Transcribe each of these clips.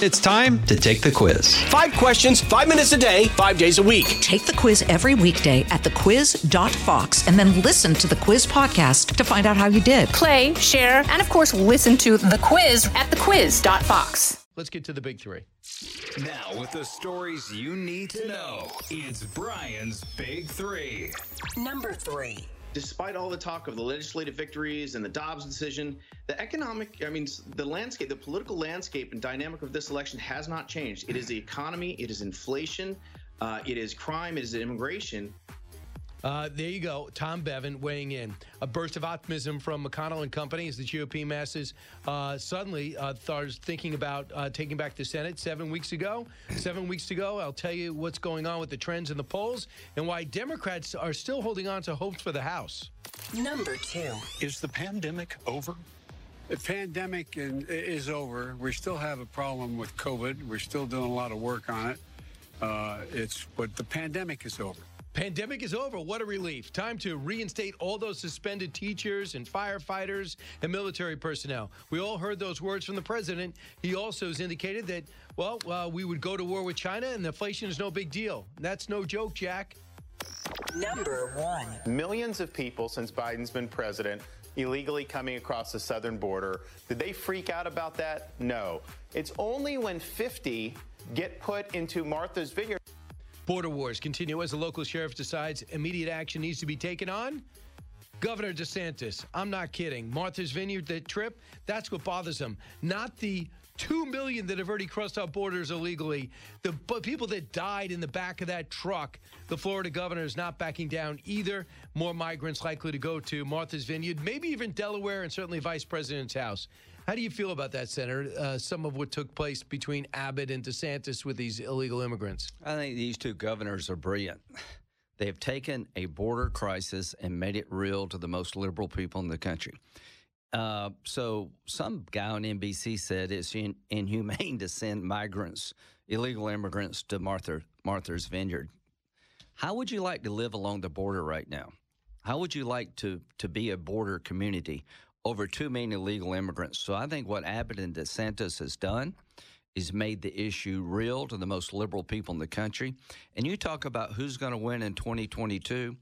It's time to take the quiz. Five questions, five minutes a day, five days a week. Take the quiz every weekday at thequiz.fox and then listen to the quiz podcast to find out how you did. Play, share, and of course, listen to the quiz at thequiz.fox. Let's get to the big three. Now, with the stories you need to know, it's Brian's Big Three. Number three. Despite all the talk of the legislative victories and the Dobbs decision, the economic, I mean, the landscape, the political landscape and dynamic of this election has not changed. It is the economy, it is inflation, uh, it is crime, it is immigration. Uh, there you go. Tom Bevan weighing in. A burst of optimism from McConnell and company as the GOP masses uh, suddenly uh, started thinking about uh, taking back the Senate seven weeks ago. Seven weeks ago, I'll tell you what's going on with the trends in the polls and why Democrats are still holding on to hopes for the House. Number two. Is the pandemic over? The pandemic is over. We still have a problem with COVID. We're still doing a lot of work on it. Uh, it's but the pandemic is over. Pandemic is over. What a relief. Time to reinstate all those suspended teachers and firefighters and military personnel. We all heard those words from the president. He also has indicated that, well, uh, we would go to war with China and inflation is no big deal. That's no joke, Jack. Number one. Millions of people since Biden's been president illegally coming across the southern border. Did they freak out about that? No. It's only when 50 get put into Martha's Vineyard. Border wars continue as the local sheriff decides immediate action needs to be taken on. Governor DeSantis, I'm not kidding. Martha's Vineyard, the trip, that's what bothers him. Not the 2 million that have already crossed our borders illegally. The people that died in the back of that truck. The Florida governor is not backing down either. More migrants likely to go to Martha's Vineyard, maybe even Delaware, and certainly Vice President's house. How do you feel about that, Senator? Uh, some of what took place between Abbott and DeSantis with these illegal immigrants. I think these two governors are brilliant. They have taken a border crisis and made it real to the most liberal people in the country. Uh, so some guy on NBC said it's in, inhumane to send migrants, illegal immigrants, to Martha, Martha's Vineyard. How would you like to live along the border right now? How would you like to to be a border community? Over 2 million illegal immigrants. So I think what Abbott and DeSantis has done is made the issue real to the most liberal people in the country. And you talk about who's going to win in 2022,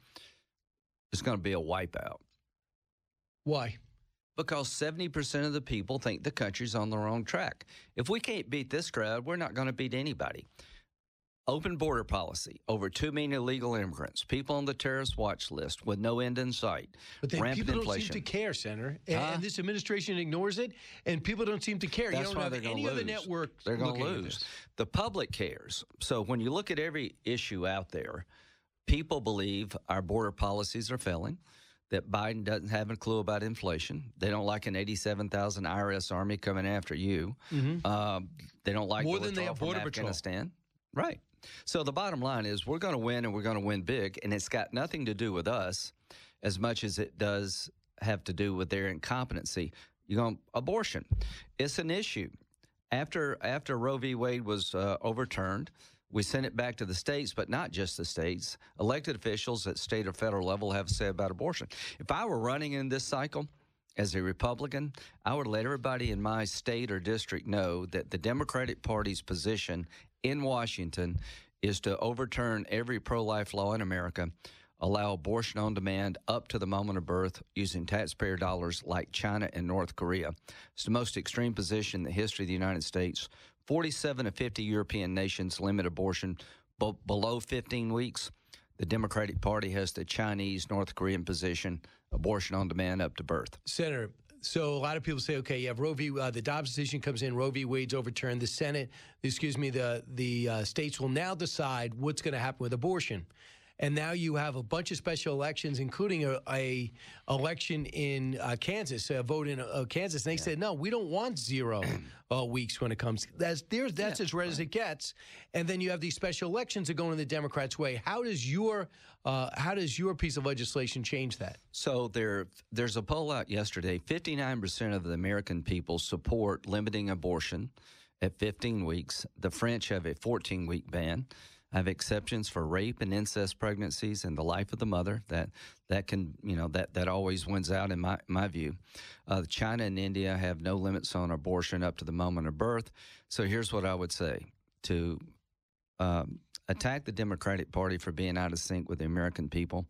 it's going to be a wipeout. Why? Because 70% of the people think the country's on the wrong track. If we can't beat this crowd, we're not going to beat anybody. Open border policy, over 2 million illegal immigrants, people on the terrorist watch list with no end in sight. But then rampant people inflation. don't seem to care, Senator. And, Huh? and this administration ignores it, and people don't seem to care. That's you don't why have any to other lose. network They're going to lose. The public cares. So when you look at every issue out there, people believe our border policies are failing. That Biden doesn't have a clue about inflation. They don't like an 87,000 IRS army coming after you. Um, they don't like Mm-hmm. More the than they have Border Patrol. Afghanistan. Right. So the bottom line is we're going to win and we're going to win big. And it's got nothing to do with us as much as it does have to do with their incompetency. You know, abortion, it's an issue. After after Roe v. Wade was uh, overturned, we sent it back to the states, but not just the states. Elected officials at state or federal level have say about abortion. If I were running in this cycle as a Republican, I would let everybody in my state or district know that the Democratic Party's position in Washington is to overturn every pro life law in America, allow abortion on demand up to the moment of birth using taxpayer dollars like China and North Korea. It's the most extreme position in the history of the United States. 47 of 50 European nations limit abortion b- below 15 weeks. The Democratic Party has the Chinese, North Korean position, abortion on demand up to birth. Senator, so a lot of people say, okay, you have Roe v. Uh, the Dobbs decision comes in, Roe v. Wade's overturned. The Senate, excuse me, the the uh, states will now decide what's going to happen with abortion. And now you have a bunch of special elections, including a, a election in uh, Kansas, a vote in uh, Kansas. And they said, no, we don't want zero uh, weeks when it comes. That's there's that's as red as it gets. And then you have these special elections that go in the Democrats' way. How does your uh, how does your piece of legislation change that? So there, there's a poll out yesterday. 59% of the American people support limiting abortion at 15 weeks. The French have a 14 week ban. I have exceptions for rape and incest pregnancies and the life of the mother. That that can you know that that always wins out in my my view. Uh, China and India have no limits on abortion up to the moment of birth. So here's what I would say to um, attack the Democratic Party for being out of sync with the American people.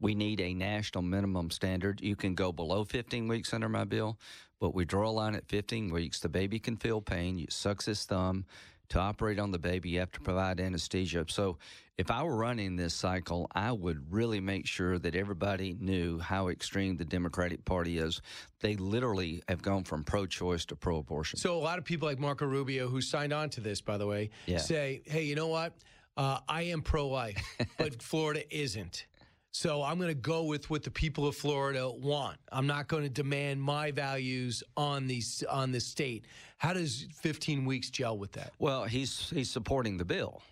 We need a national minimum standard. You can go below 15 weeks under my bill, but we draw a line at 15 weeks. The baby can feel pain. It sucks his thumb. To operate on the baby, you have to provide anesthesia. So, if I were running this cycle, I would really make sure that everybody knew how extreme the Democratic Party is. They literally have gone from pro choice to pro abortion. So a lot of people like Marco Rubio, who signed on to this, by the way, Yeah. say, "Hey, you know what? Uh, I am pro-life, but Florida isn't. So I'm going to go with what the people of Florida want. I'm not going to demand my values on these on the state. How does 15 weeks gel with that? Well, he's he's supporting the bill.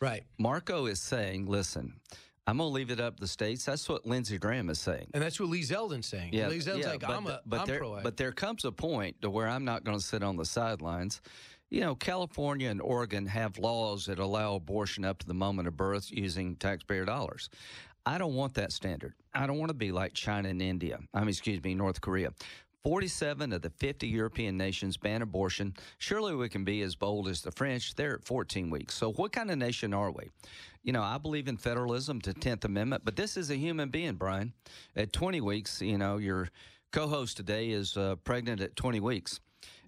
Right. Marco is saying, listen, I'm going to leave it up to the states. That's what Lindsey Graham is saying. And that's what Lee Zeldin's saying. Yeah, Lee Zeldin's like, but, I'm, a, but I'm there, pro-life. but there comes a point to where I'm not going to sit on the sidelines. You know, California and Oregon have laws that allow abortion up to the moment of birth using taxpayer dollars. I don't want that standard. I don't want to be like China and India. I mean, excuse me, North Korea. 47 of the 50 European nations ban abortion. Surely we can be as bold as the French. They're at 14 weeks. So, what kind of nation are we? You know, I believe in federalism to 10th Amendment, but this is a human being, Brian. At 20 weeks, you know, your co host today is uh, pregnant at 20 weeks.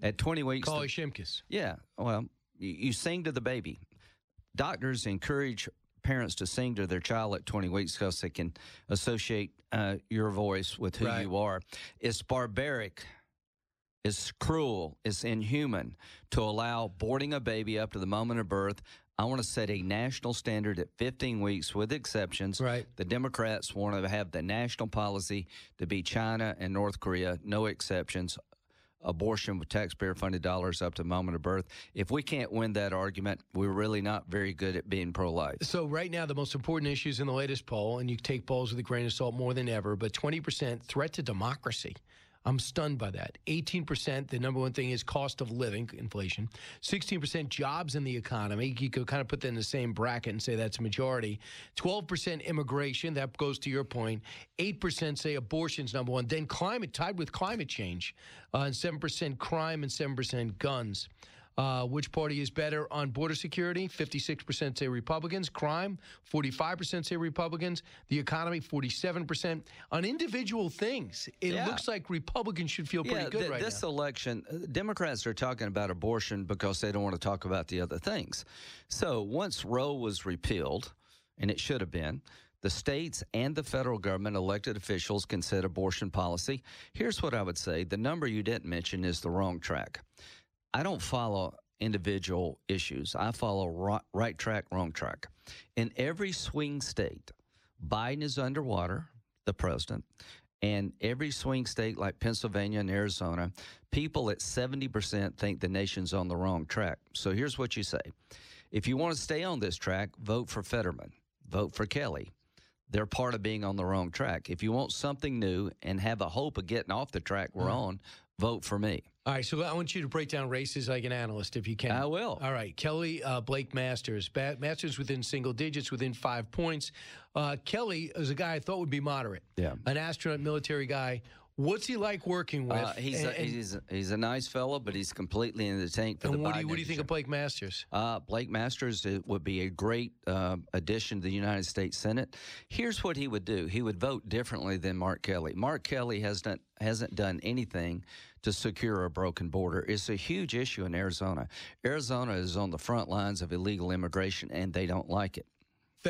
At 20 weeks. Carley Shimkus. Yeah. Well, you, you sing to the baby. Doctors encourage parents to sing to their child at 20 weeks because they can associate uh, your voice with who Right. you are. It's barbaric. It's cruel. It's inhuman to allow boarding a baby up to the moment of birth. I want to set a national standard at 15 weeks with exceptions. Right. The Democrats want to have the national policy to be China and North Korea, no exceptions abortion with taxpayer funded dollars up to moment of birth. If we can't win that argument, we're really not very good at being pro life. So right now, the most important issues in the latest poll, and you take polls with a grain of salt more than ever, but 20% threat to democracy. I'm stunned by that. 18%, the number one thing is cost of living, inflation. 16% jobs in the economy. You could kind of put that in the same bracket and say that's a majority. 12% immigration. That goes to your point. 8% say abortion's number one. Then climate, tied with climate change. Uh, and 7% crime and 7% guns. Uh, which party is better on border security? 56% say Republicans. Crime, 45% say Republicans. The economy, 47%. On individual things, it Yeah. looks like Republicans should feel pretty yeah, good th- right this now. election, uh, Democrats are talking about abortion because they don't want to talk about the other things. So once Roe was repealed, and it should have been, the states and the federal government elected officials can set abortion policy. Here's what I would say the number you didn't mention is the wrong track. I don't follow individual issues. I follow right, right track, wrong track. In every swing state, Biden is underwater, the president, and every swing state like Pennsylvania and Arizona, people at 70% think the nation's on the wrong track. So here's what you say if you want to stay on this track, vote for Fetterman, vote for Kelly. They're part of being on the wrong track. If you want something new and have a hope of getting off the track we're mm-hmm. on, vote for me. All right, so I want you to break down races like an analyst, if you can. I will. All right, Kelly uh, Blake Masters. Ba- Masters within single digits, within five points. Uh, Kelly is a guy I thought would be moderate. Yeah. An astronaut, military guy. What's he like working with? Uh, he's, And- a, he's, a, he's a nice fellow, but he's completely in the tank for and the what do, you, Biden what do you think of. Blake Masters? Uh, Blake Masters uh, would be a great uh, addition to the United States Senate. Here's what he would do: he would vote differently than Mark Kelly. Mark Kelly has done hasn't done anything to secure a broken border. It's a huge issue in Arizona. Arizona is on the front lines of illegal immigration, and they don't like it.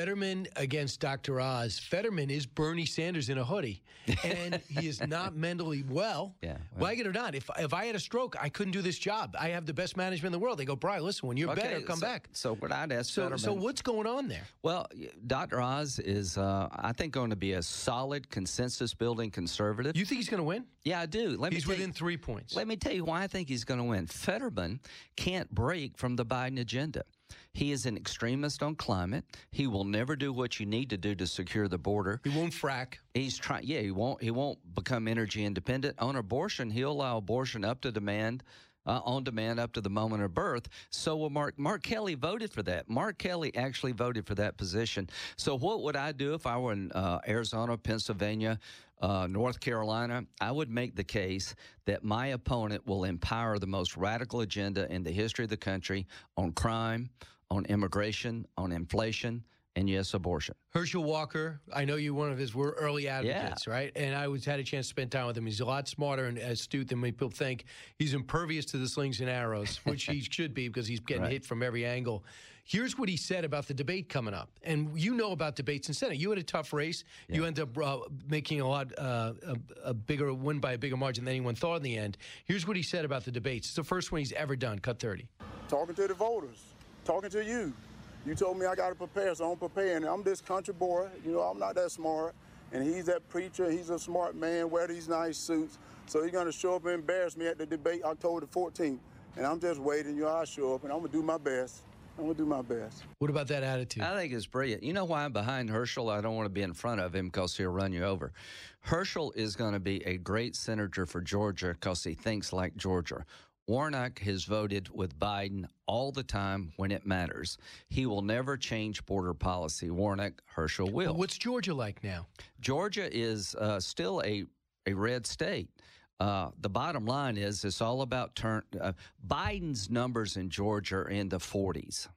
Fetterman against Dr. Oz. Fetterman is Bernie Sanders in a hoodie, and he is not mentally well. Yeah, like it or not, if if I had a stroke, I couldn't do this job. I have the best management in the world. They go, Brian, listen, when you're Okay, better, come so- back. So what I'd ask So, Fetterman, so what's going on there? Well, Dr. Oz is, uh, I think, going to be a solid consensus building conservative. You think he's going to win? Yeah, I do. Let He's me tell within you, three points. Let me tell you why I think he's going to win. Fetterman can't break from the Biden agenda. He is an extremist on climate. He will never do what you need to do to secure the border. He won't frack. He's trying. Yeah, he won't. He won't become energy independent on abortion. He'll allow abortion up to demand. uh, on demand up to the moment of birth. So will Mark. Mark Kelly voted for that. Mark Kelly actually voted for that position. So what would I do if I were in uh, Arizona, Pennsylvania? Uh, North Carolina, I would make the case that my opponent will empower the most radical agenda in the history of the country on crime, on immigration, on inflation, and yes, abortion. Herschel Walker, I know you're one of his we're early advocates, right? And I was had a chance to spend time with him. He's a lot smarter and astute than many people think. He's impervious to the slings and arrows, which he should be because he's getting Right. hit from every angle. Here's what he said about the debate coming up, and you know about debates in Senate. You had a tough race. You end up uh, making a lot uh, a, a bigger win by a bigger margin than anyone thought in the end. Here's what he said about the debates. It's the first one he's ever done. Cut thirty. talking to the voters, talking to you. You told me I got to prepare, so I'm preparing. I'm this country boy. You know, I'm not that smart. And he's that preacher. He's a smart man, wear these nice suits. So he's going to show up and embarrass me at the debate October the 14th. And I'm just waiting. You know, I'll show up and I'm going to do my best. I'm going to do my best. What about that attitude? I think it's brilliant. You know why I'm behind Herschel? I don't want to be in front of him because he'll run you over. Herschel is going to be a great senator for Georgia because he thinks like Georgia. Warnock has voted with Biden all the time when it matters. He will never change border policy. Warnock, Herschel will. What's Georgia like now? Georgia is uh, still a, a red state. Uh, the bottom line is it's all about turn. Uh, Biden's numbers in Georgia are in the 40s.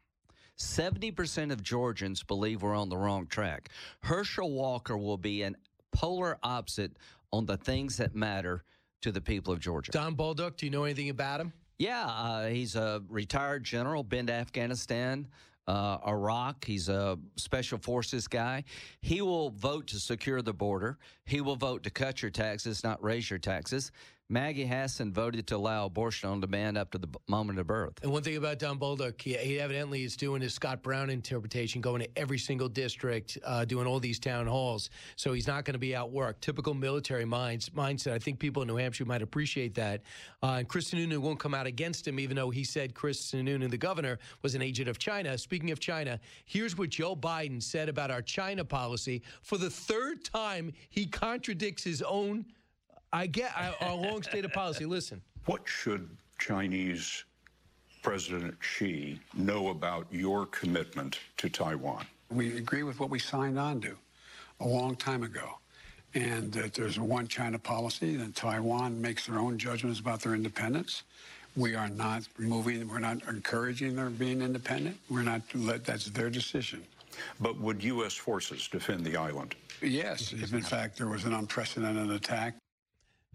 70% of Georgians believe we're on the wrong track. Herschel Walker will be an polar opposite on the things that matter to the people of Georgia. Don Bolduc, do you know anything about him? Yeah, uh, he's a retired general, been to Afghanistan, uh, Iraq. He's a special forces guy. He will vote to secure the border. He will vote to cut your taxes, not raise your taxes. Maggie Hassan voted to allow abortion on demand up to the moment of birth. And one thing about Don Bolduc, he, he evidently is doing his Scott Brown interpretation, going to every single district, uh, doing all these town halls. So he's not going to be outworked. Typical military minds, mindset. I think people in New Hampshire might appreciate that. Uh, and Chris Sununu won't come out against him, even though he said Chris Sununu, the governor, was an agent of China. Speaking of China, here's what Joe Biden said about our China policy. For the third time, he contradicts his own. I get our our long stated policy. Listen. What should Chinese President Xi know about your commitment to Taiwan? We agree with what we signed on to a long time ago. And that there's a one China policy, that Taiwan makes their own judgments about their independence. We are not moving, we're not encouraging their being independent. We're not, let, that's their decision. But would U.S. forces defend the island? Yes, if in fact there was an unprecedented attack.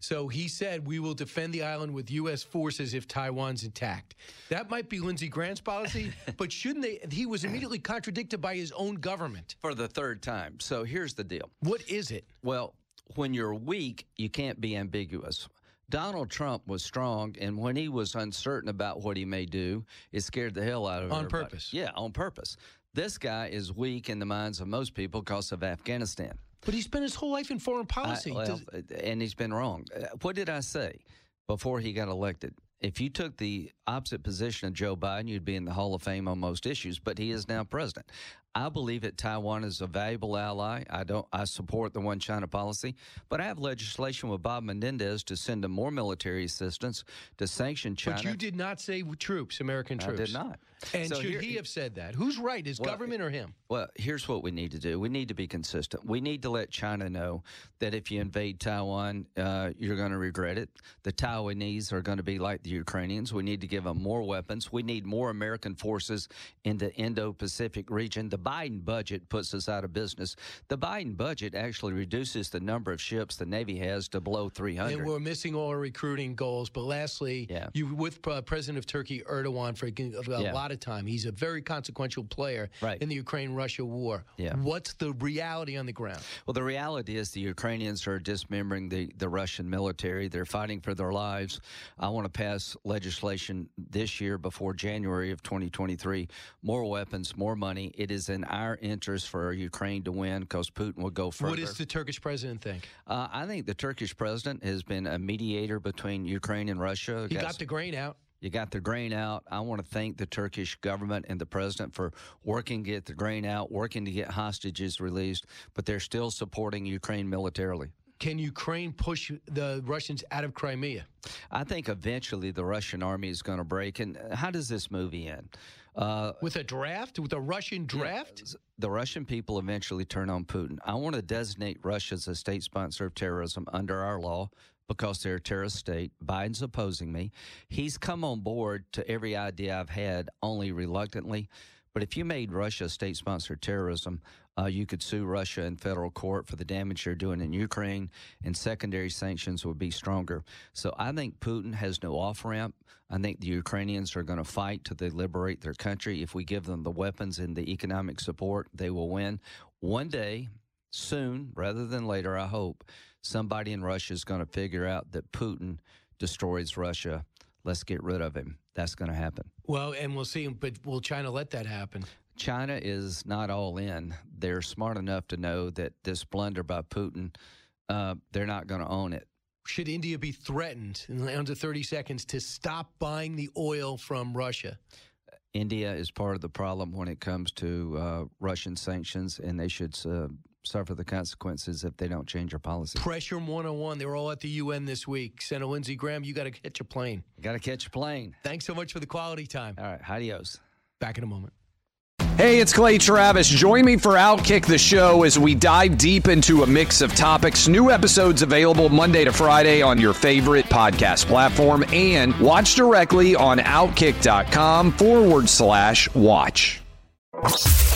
So he said, we will defend the island with U.S. forces if Taiwan's intact. That might be Lindsey Graham's policy, but shouldn't they? He was immediately contradicted by his own government. For the third time. So here's the deal. What is it? Well, when you're weak, you can't be ambiguous. Donald Trump was strong, and when he was uncertain about what he may do, it scared the hell out of him. On everybody. purpose. Yeah, on purpose. This guy is weak in the minds of most people because of Afghanistan. But he spent his whole life in foreign policy. I- well, Does- and he's been wrong. Uh, What did I say before he got elected? If you took the opposite position of Joe Biden, you'd be in the Hall of Fame on most issues. But he is now president. I believe that Taiwan is a valuable ally. I don't. I support the one China policy, but I have legislation with Bob Menendez to send them more military assistance to sanction China. but you did not say troops, American troops. I did not. And So should here- he have said that? Who's right, his Well, government or him? Well, here's what we need to do. We need to be consistent. We need to let China know that if you invade Taiwan, uh, you're going to regret it. The Taiwanese are going to be like the Ukrainians. We need to give them more weapons. We need more American forces in the Indo Pacific region. The Biden budget puts us out of business. The Biden budget actually reduces the number of ships the Navy has to below 300. And we're missing all our recruiting goals. But lastly, you with uh, President of Turkey Erdogan for a, a Yeah. lot of time. He's a very consequential player Right. in the Ukraine-Russia war. Yeah. What's the reality on the ground? Well, the reality is the Ukrainians are dismembering the, the Russian military. They're fighting for their lives. I want to pass legislation this year before January of 2023. More weapons, more money. It is in our interest for Ukraine to win because Putin will go further. What does the Turkish president think? uh, I think the Turkish president has been a mediator between Ukraine and Russia. He got the grain out. You got the grain out. I want to thank the Turkish government and the president for working to get the grain out, working to get hostages released, but they're still supporting Ukraine militarily. Can Ukraine push the Russians out of Crimea? I think eventually the Russian army is going to break. And how does this movie end? Uh, With a draft? With a Russian draft? the Russian people eventually turn on Putin. I want to designate Russia as a state sponsor of terrorism under our law because they're a terrorist state. Biden's opposing me. He's come on board to every idea I've had, only reluctantly. But if you made Russia state sponsored terrorism, uh, you could sue Russia in federal court for the damage they're doing in Ukraine, and secondary sanctions would be stronger. So I think Putin has no off ramp. I think the Ukrainians are going to fight to liberate their country. If we give them the weapons and the economic support, they will win. One day, soon, rather than later, I hope, somebody in Russia is going to figure out that Putin destroys Russia. Let's get rid of him. That's going to happen. Well, and we'll see. But will China let that happen? China is not all in. They're smart enough to know that this blunder by Putin, uh, they're not going to own it. Should India be threatened in the under 30 seconds to stop buying the oil from Russia? India is part of the problem when it comes to uh, Russian sanctions, and they should uh, suffer the consequences if they don't change their policy. Pressure 101. They were all at the UN this week. Senator Lindsey Graham, you got to catch a plane. Got to catch a plane. Thanks so much for the quality time. All right. Adios. Back in a moment. Hey, it's Clay Travis. Join me for Outkick the Show as we dive deep into a mix of topics. New episodes available Monday to Friday on your favorite podcast platform and watch directly on outkick.com forward slash watch.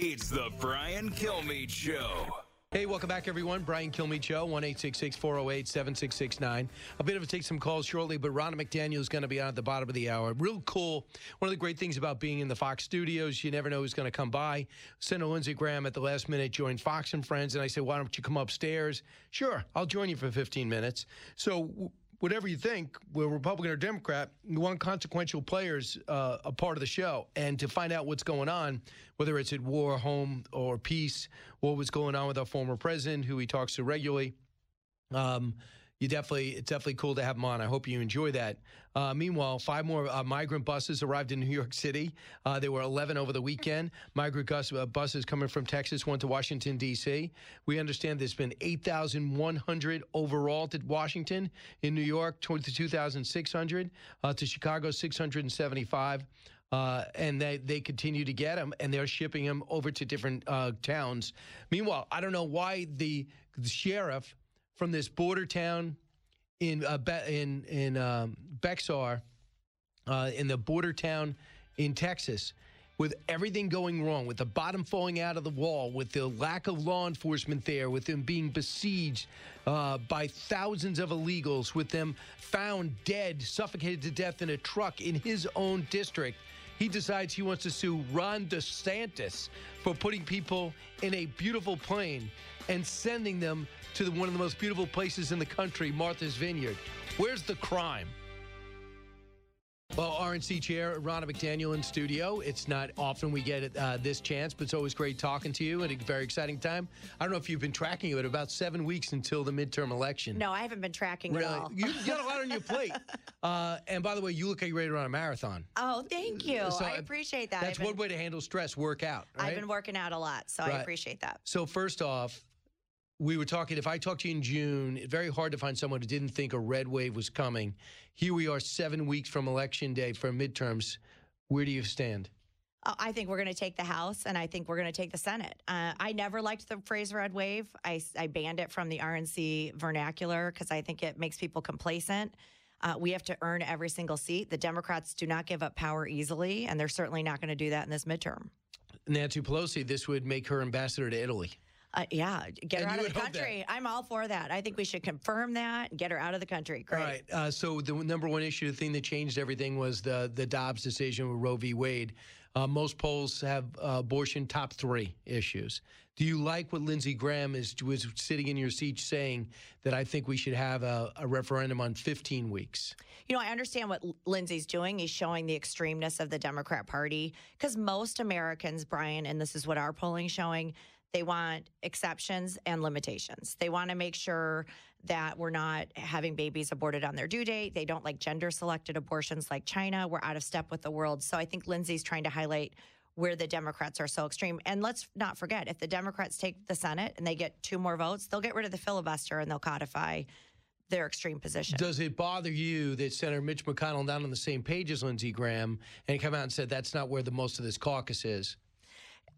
It's the Brian Kilmeade Show. Hey, welcome back, everyone. Brian Kilmeade Show, 1 408 7669. A bit of a take some calls shortly, but Ronna McDaniel is going to be on at the bottom of the hour. Real cool. One of the great things about being in the Fox studios, you never know who's going to come by. Senator Lindsey Graham at the last minute joined Fox and Friends, and I said, Why don't you come upstairs? Sure, I'll join you for 15 minutes. So, whatever you think, we're Republican or Democrat, we want consequential players uh, a part of the show. And to find out what's going on, whether it's at war, home, or peace, what was going on with our former president, who he talks to regularly. Um, you definitely, it's definitely cool to have him on. I hope you enjoy that. Uh, meanwhile, five more uh, migrant buses arrived in New York City. Uh, there were 11 over the weekend. Migrant bus, uh, buses coming from Texas one to Washington, D.C. We understand there's been 8,100 overall to Washington. In New York, 22,600. Uh, to Chicago, 675. Uh, and they, they continue to get them, and they're shipping them over to different uh, towns. Meanwhile, I don't know why the, the sheriff from this border town in uh, in in um, Bexar, uh, in the border town in Texas, with everything going wrong, with the bottom falling out of the wall, with the lack of law enforcement there, with them being besieged uh, by thousands of illegals, with them found dead, suffocated to death in a truck in his own district. He decides he wants to sue Ron DeSantis for putting people in a beautiful plane and sending them to the, one of the most beautiful places in the country, Martha's Vineyard. Where's the crime? Well, RNC chair Ronna McDaniel in studio. It's not often we get uh, this chance, but it's always great talking to you and a very exciting time. I don't know if you've been tracking it, about seven weeks until the midterm election. No, I haven't been tracking really. at all. You got a lot on your plate. Uh, and by the way, you look like you're ready to run a marathon. Oh, thank you. So I appreciate that. That's been, one way to handle stress, work out. Right? I've been working out a lot, so I appreciate that. So first off, we were talking. If I talked to you in June, it's very hard to find someone who didn't think a red wave was coming. Here we are, seven weeks from election day for midterms. Where do you stand? Uh, I think we're going to take the House, and I think we're going to take the Senate. Uh, I never liked the phrase red wave. I, I banned it from the RNC vernacular because I think it makes people complacent. Uh, we have to earn every single seat. The Democrats do not give up power easily, and they're certainly not going to do that in this midterm. Nancy Pelosi, this would make her ambassador to Italy. Uh, yeah, get her And out of the would hope that. country. I'm all for that. I think we should confirm that and get her out of the country. Great. All right. Uh, so the number one issue, the thing that changed everything was the the Dobbs decision with Roe v. Wade. Uh, most polls have uh, abortion top three issues. Do you like what Lindsey Graham is was sitting in your seat saying that I think we should have a, a referendum on 15 weeks? You know, I understand what Lindsey's doing. He's showing the extremeness of the Democrat Party because most Americans, Brian, and this is what our polling showing, they want exceptions and limitations. They want to make sure that we're not having babies aborted on their due date. They don't like gender selected abortions like China. We're out of step with the world. So I think Lindsey's trying to highlight where the Democrats are so extreme. And let's not forget, if the Democrats take the Senate and they get two more votes, they'll get rid of the filibuster and they'll codify their extreme position. Does it bother you that Senator Mitch McConnell not on the same page as Lindsey Graham and come out and said that's not where the most of this caucus is?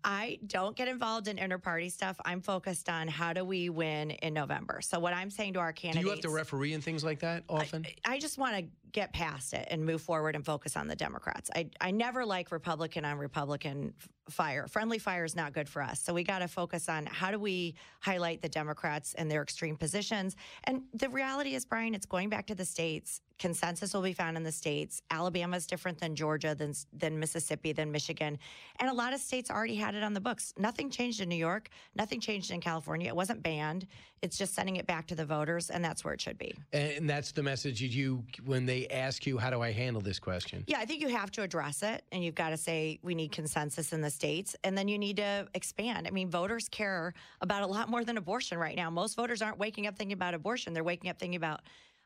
I don't get involved in inter-party stuff. I'm focused on how do we win in November. So what I'm saying to our candidates, Do you have to referee and things like that often? I just want to get past it and move forward and focus on the Democrats. I I never like Republican on Republican fire. Friendly fire is not good for us. So we got to focus on how do we highlight the Democrats and their extreme positions. And the reality is, Brian, it's going back to the states. Consensus will be found in the states. Alabama is different than Georgia, than than Mississippi, than Michigan, and a lot of states already had it on the books. Nothing changed in New York. Nothing changed in California. It wasn't banned. It's just sending it back to the voters, and that's where it should be. and that's the message you when they ask you how do I handle this question? Yeah, I think you have to address it and you've got to say we need consensus in the states and then you need to expand. I mean, voters care about a lot more than abortion right now. Most voters aren't waking up thinking about abortion, they're waking up thinking about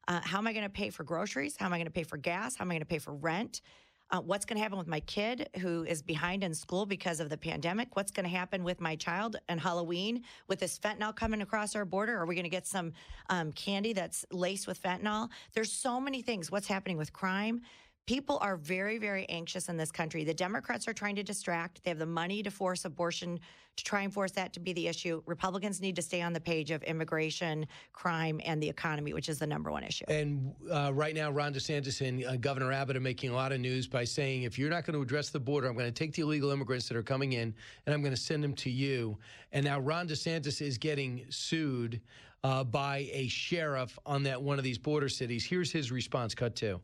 uh, how am I going to pay for groceries? How am I going to pay for gas? How am I going to pay for rent? Uh, what's going to happen with my kid who is behind in school because of the pandemic? What's going to happen with my child and Halloween with this fentanyl coming across our border? Are we going to get some um, candy that's laced with fentanyl? There's so many things. What's happening with crime? People are very, very anxious in this country. The Democrats are trying to distract. They have the money to force abortion, to try and force that to be the issue. Republicans need to stay on the page of immigration, crime, and the economy, which is the number one issue. And uh, right now, Ron DeSantis and uh, Governor Abbott are making a lot of news by saying, if you're not going to address the border, I'm going to take the illegal immigrants that are coming in and I'm going to send them to you. And now Ron DeSantis is getting sued uh, by a sheriff on that one of these border cities. Here's his response. Cut two.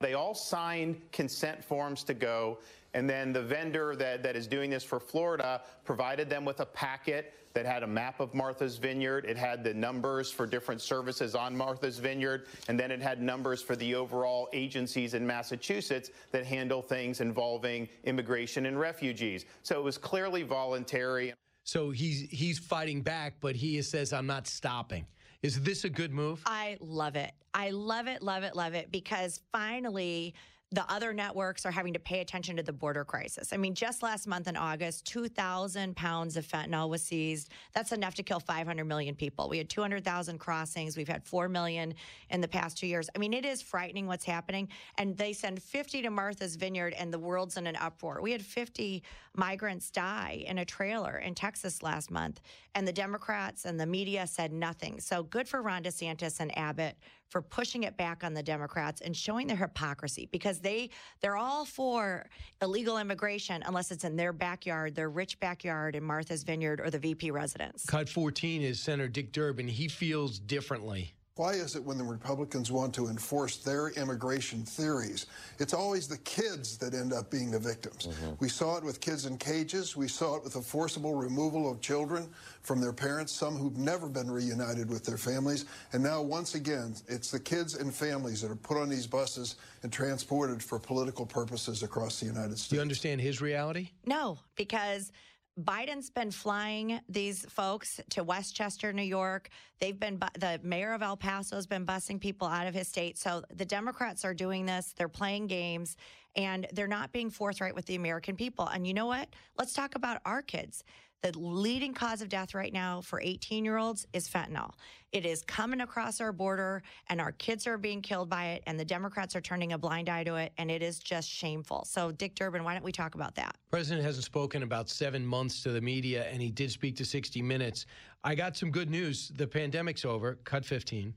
They all signed consent forms to go, and then the vendor that, that is doing this for Florida provided them with a packet that had a map of Martha's Vineyard. It had the numbers for different services on Martha's Vineyard, and then it had numbers for the overall agencies in Massachusetts that handle things involving immigration and refugees. So it was clearly voluntary. So he's he's fighting back, but he says, I'm not stopping. Is this a good move? I love it. I love it, love it, love it because finally the other networks are having to pay attention to the border crisis. I mean, just last month in August, 2,000 pounds of fentanyl was seized. That's enough to kill 500 million people. We had 200,000 crossings. We've had 4 million in the past two years. I mean, it is frightening what's happening. And they send 50 to Martha's Vineyard, and the world's in an uproar. We had 50 migrants die in a trailer in Texas last month, and the Democrats and the media said nothing. So good for Ron DeSantis and Abbott for pushing it back on the Democrats and showing their hypocrisy because they they're all for illegal immigration unless it's in their backyard, their rich backyard in Martha's Vineyard or the VP residence. Cut 14 is Senator Dick Durbin. He feels differently. Why is it when the Republicans want to enforce their immigration theories, it's always the kids that end up being the victims? Mm-hmm. We saw it with kids in cages. We saw it with the forcible removal of children from their parents, some who've never been reunited with their families. And now, once again, it's the kids and families that are put on these buses and transported for political purposes across the United States. Do you understand his reality? No, because Biden's been flying these folks to Westchester, New York. They've been, bu- the mayor of El Paso has been busing people out of his state. So the Democrats are doing this. They're playing games and they're not being forthright with the American people. And you know what? Let's talk about our kids. The leading cause of death right now for 18 year olds is fentanyl. It is coming across our border, and our kids are being killed by it, and the Democrats are turning a blind eye to it, and it is just shameful. So, Dick Durbin, why don't we talk about that? President hasn't spoken about seven months to the media, and he did speak to 60 Minutes. I got some good news. The pandemic's over. Cut 15.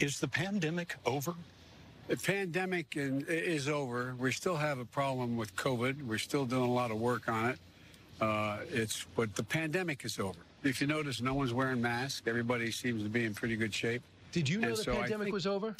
Is the pandemic over? The pandemic is over. We still have a problem with COVID. We're still doing a lot of work on it. Uh, it's but the pandemic is over. If you notice, no one's wearing masks. Everybody seems to be in pretty good shape. Did you know And the so pandemic think- was over?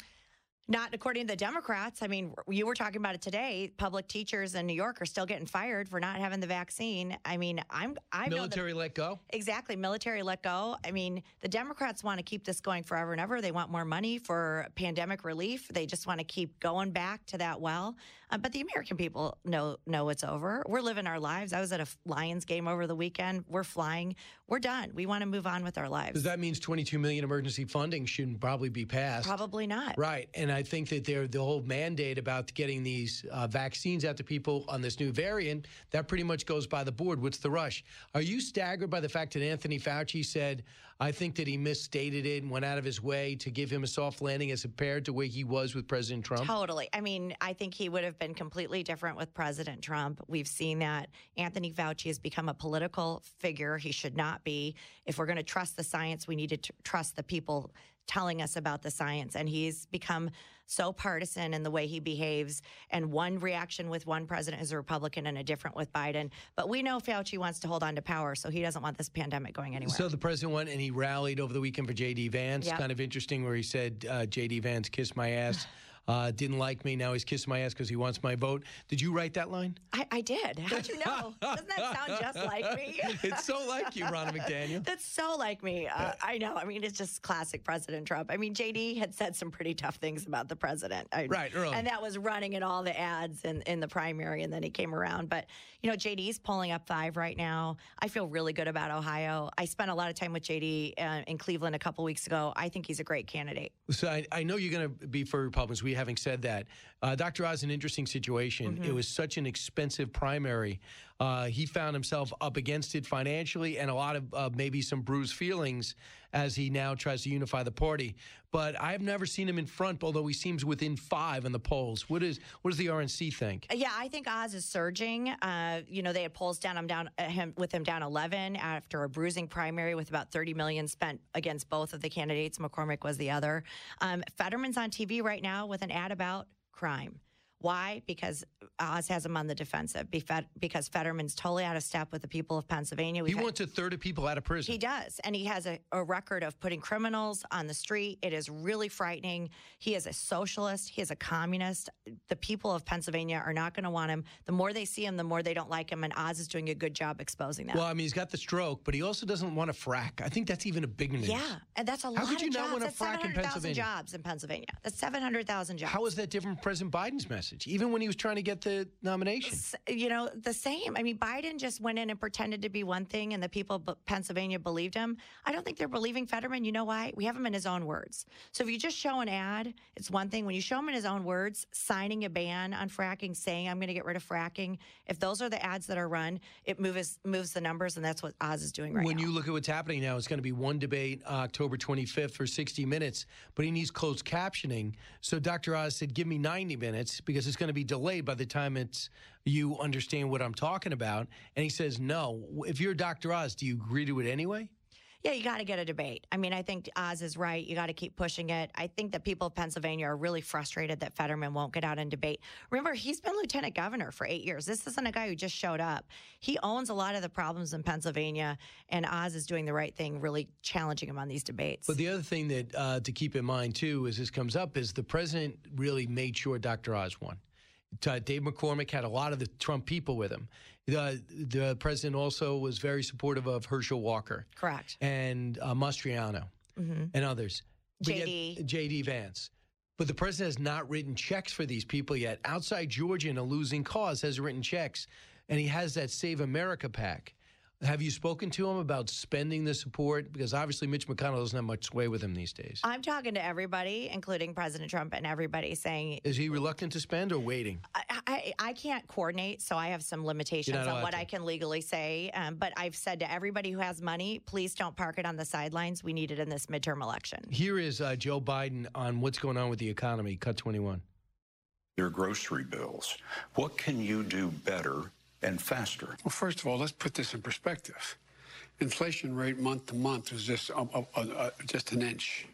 Not according to the Democrats. I mean, you were talking about it today. Public teachers in New York are still getting fired for not having the vaccine. I mean, I'm I know that- Military let go. Exactly. Military let go. I mean, the Democrats want to keep this going forever and ever. They want more money for pandemic relief. They just want to keep going back to that well. Uh, but the American people know know it's over. We're living our lives. I was at a Lions game over the weekend. We're flying. We're done. We want to move on with our lives. Because that means 22 million emergency funding shouldn't probably be passed. Probably not. Right. And I think that they're, the whole mandate about getting these uh, vaccines out to people on this new variant, that pretty much goes by the board. What's the rush? Are you staggered by the fact that Anthony Fauci said, I think that he misstated it and went out of his way to give him a soft landing as compared to where he was with President Trump? Totally. I mean, I think he would have been completely different with President Trump. We've seen that Anthony Fauci has become a political figure. He should not be. If we're going to trust the science, we need to tr- trust the people telling us about the science. And he's become so partisan in the way he behaves. And one reaction with one president is a Republican and a different with Biden. But we know Fauci wants to hold on to power, so he doesn't want this pandemic going anywhere. So the president went and he rallied over the weekend for J.D. Vance. Yeah. Kind of interesting where he said, uh, J.D. Vance kiss my ass. Uh, didn't like me. Now he's kissing my ass because he wants my vote. Did you write that line? I, I did. How'd you know? Doesn't that sound just like me? it's so like you, Ronna McDaniel. That's so like me. Uh, I know. I mean, it's just classic President Trump. I mean, JD had said some pretty tough things about the president. I, Right, early. And that was running in all the ads in, in the primary, and then he came around. But, you know, JD's pulling up five right now. I feel really good about Ohio. I spent a lot of time with JD uh, in Cleveland a couple weeks ago. I think he's a great candidate. So I, I know you're going to be for Republicans. We having said that, uh, Dr. Oz, an interesting situation. Mm-hmm. It was such an expensive primary. Uh, he found himself up against it financially, and a lot of uh, maybe some bruised feelings as he now tries to unify the party. But I've never seen him in front, although he seems within five in the polls. What is what does the RNC think? Yeah, I think Oz is surging. Uh, you know, they had polls down him down uh, him with him down 11 after a bruising primary with about 30 million spent against both of the candidates. McCormick was the other. Um, Fetterman's on TV right now with an ad about crime. Why? Because Oz has him on the defensive. Because Fetterman's totally out of step with the people of Pennsylvania. He We've had- wants a third of people out of prison. he does. And he has a, a record of putting criminals on the street. It is really frightening. He is a socialist. He is a communist. The people of Pennsylvania are not going to want him. The more they see him, the more they don't like him. And Oz is doing a good job exposing that. Well, I mean, he's got the stroke, but he also doesn't want to frack. I think that's even a big news. yeah. And that's a How lot could you of not jobs. want to frack in 700,000 Pennsylvania? jobs in Pennsylvania. That's 700,000 jobs. How is that different from President Biden's message? Even when he was trying to get the nomination. You know, the same. I mean, Biden just went in and pretended to be one thing, and the people of Pennsylvania believed him. I don't think they're believing Fetterman. You know why? We have him in his own words. So if you just show an ad, it's one thing. When you show him in his own words, signing a ban on fracking, saying, I'm going to get rid of fracking, if those are the ads that are run, it moves moves the numbers, and that's what Oz is doing right when now. you look at what's happening now, it's going to be one debate uh, October 25th for 60 minutes, but he needs closed captioning. So Dr. Oz said, give me 90 minutes because it's going to be delayed by the time it's you understand what I'm talking about. And he says, no. If you're Dr. Oz, do you agree to it anyway? Yeah, you got to get a debate. I mean, I think Oz is right. You got to keep pushing it. I think that people of Pennsylvania are really frustrated that Fetterman won't get out and debate. Remember, he's been lieutenant governor for eight years. This isn't a guy who just showed up. He owns a lot of the problems in Pennsylvania, and Oz is doing the right thing, really challenging him on these debates. But the other thing that uh, to keep in mind too, as this comes up, is the president really made sure Dr. Oz won. Uh, Dave McCormick had a lot of the Trump people with him. The the president also was very supportive of Herschel Walker Correct. and uh, Mastriano hmm and others. JD. JD Vance. But the president has not written checks for these people yet. Outside Georgia in a losing cause has written checks, and he has that Save America PAC. Have you spoken to him about spending the support? Because obviously Mitch McConnell doesn't have much sway with him these days. I'm talking to everybody, including President Trump and everybody, saying Is he reluctant to spend or waiting? I, I, I can't coordinate, so I have some limitations on what to. I can legally say. Um, but I've said to everybody who has money, please don't park it on the sidelines. We need it in this midterm election. Here is uh, Joe Biden on what's going on with the economy. Cut 21. Their grocery bills. What can you do better and faster? Well, first of all, let's put this in perspective. Inflation rate month to month is just uh, uh, uh, just an inch,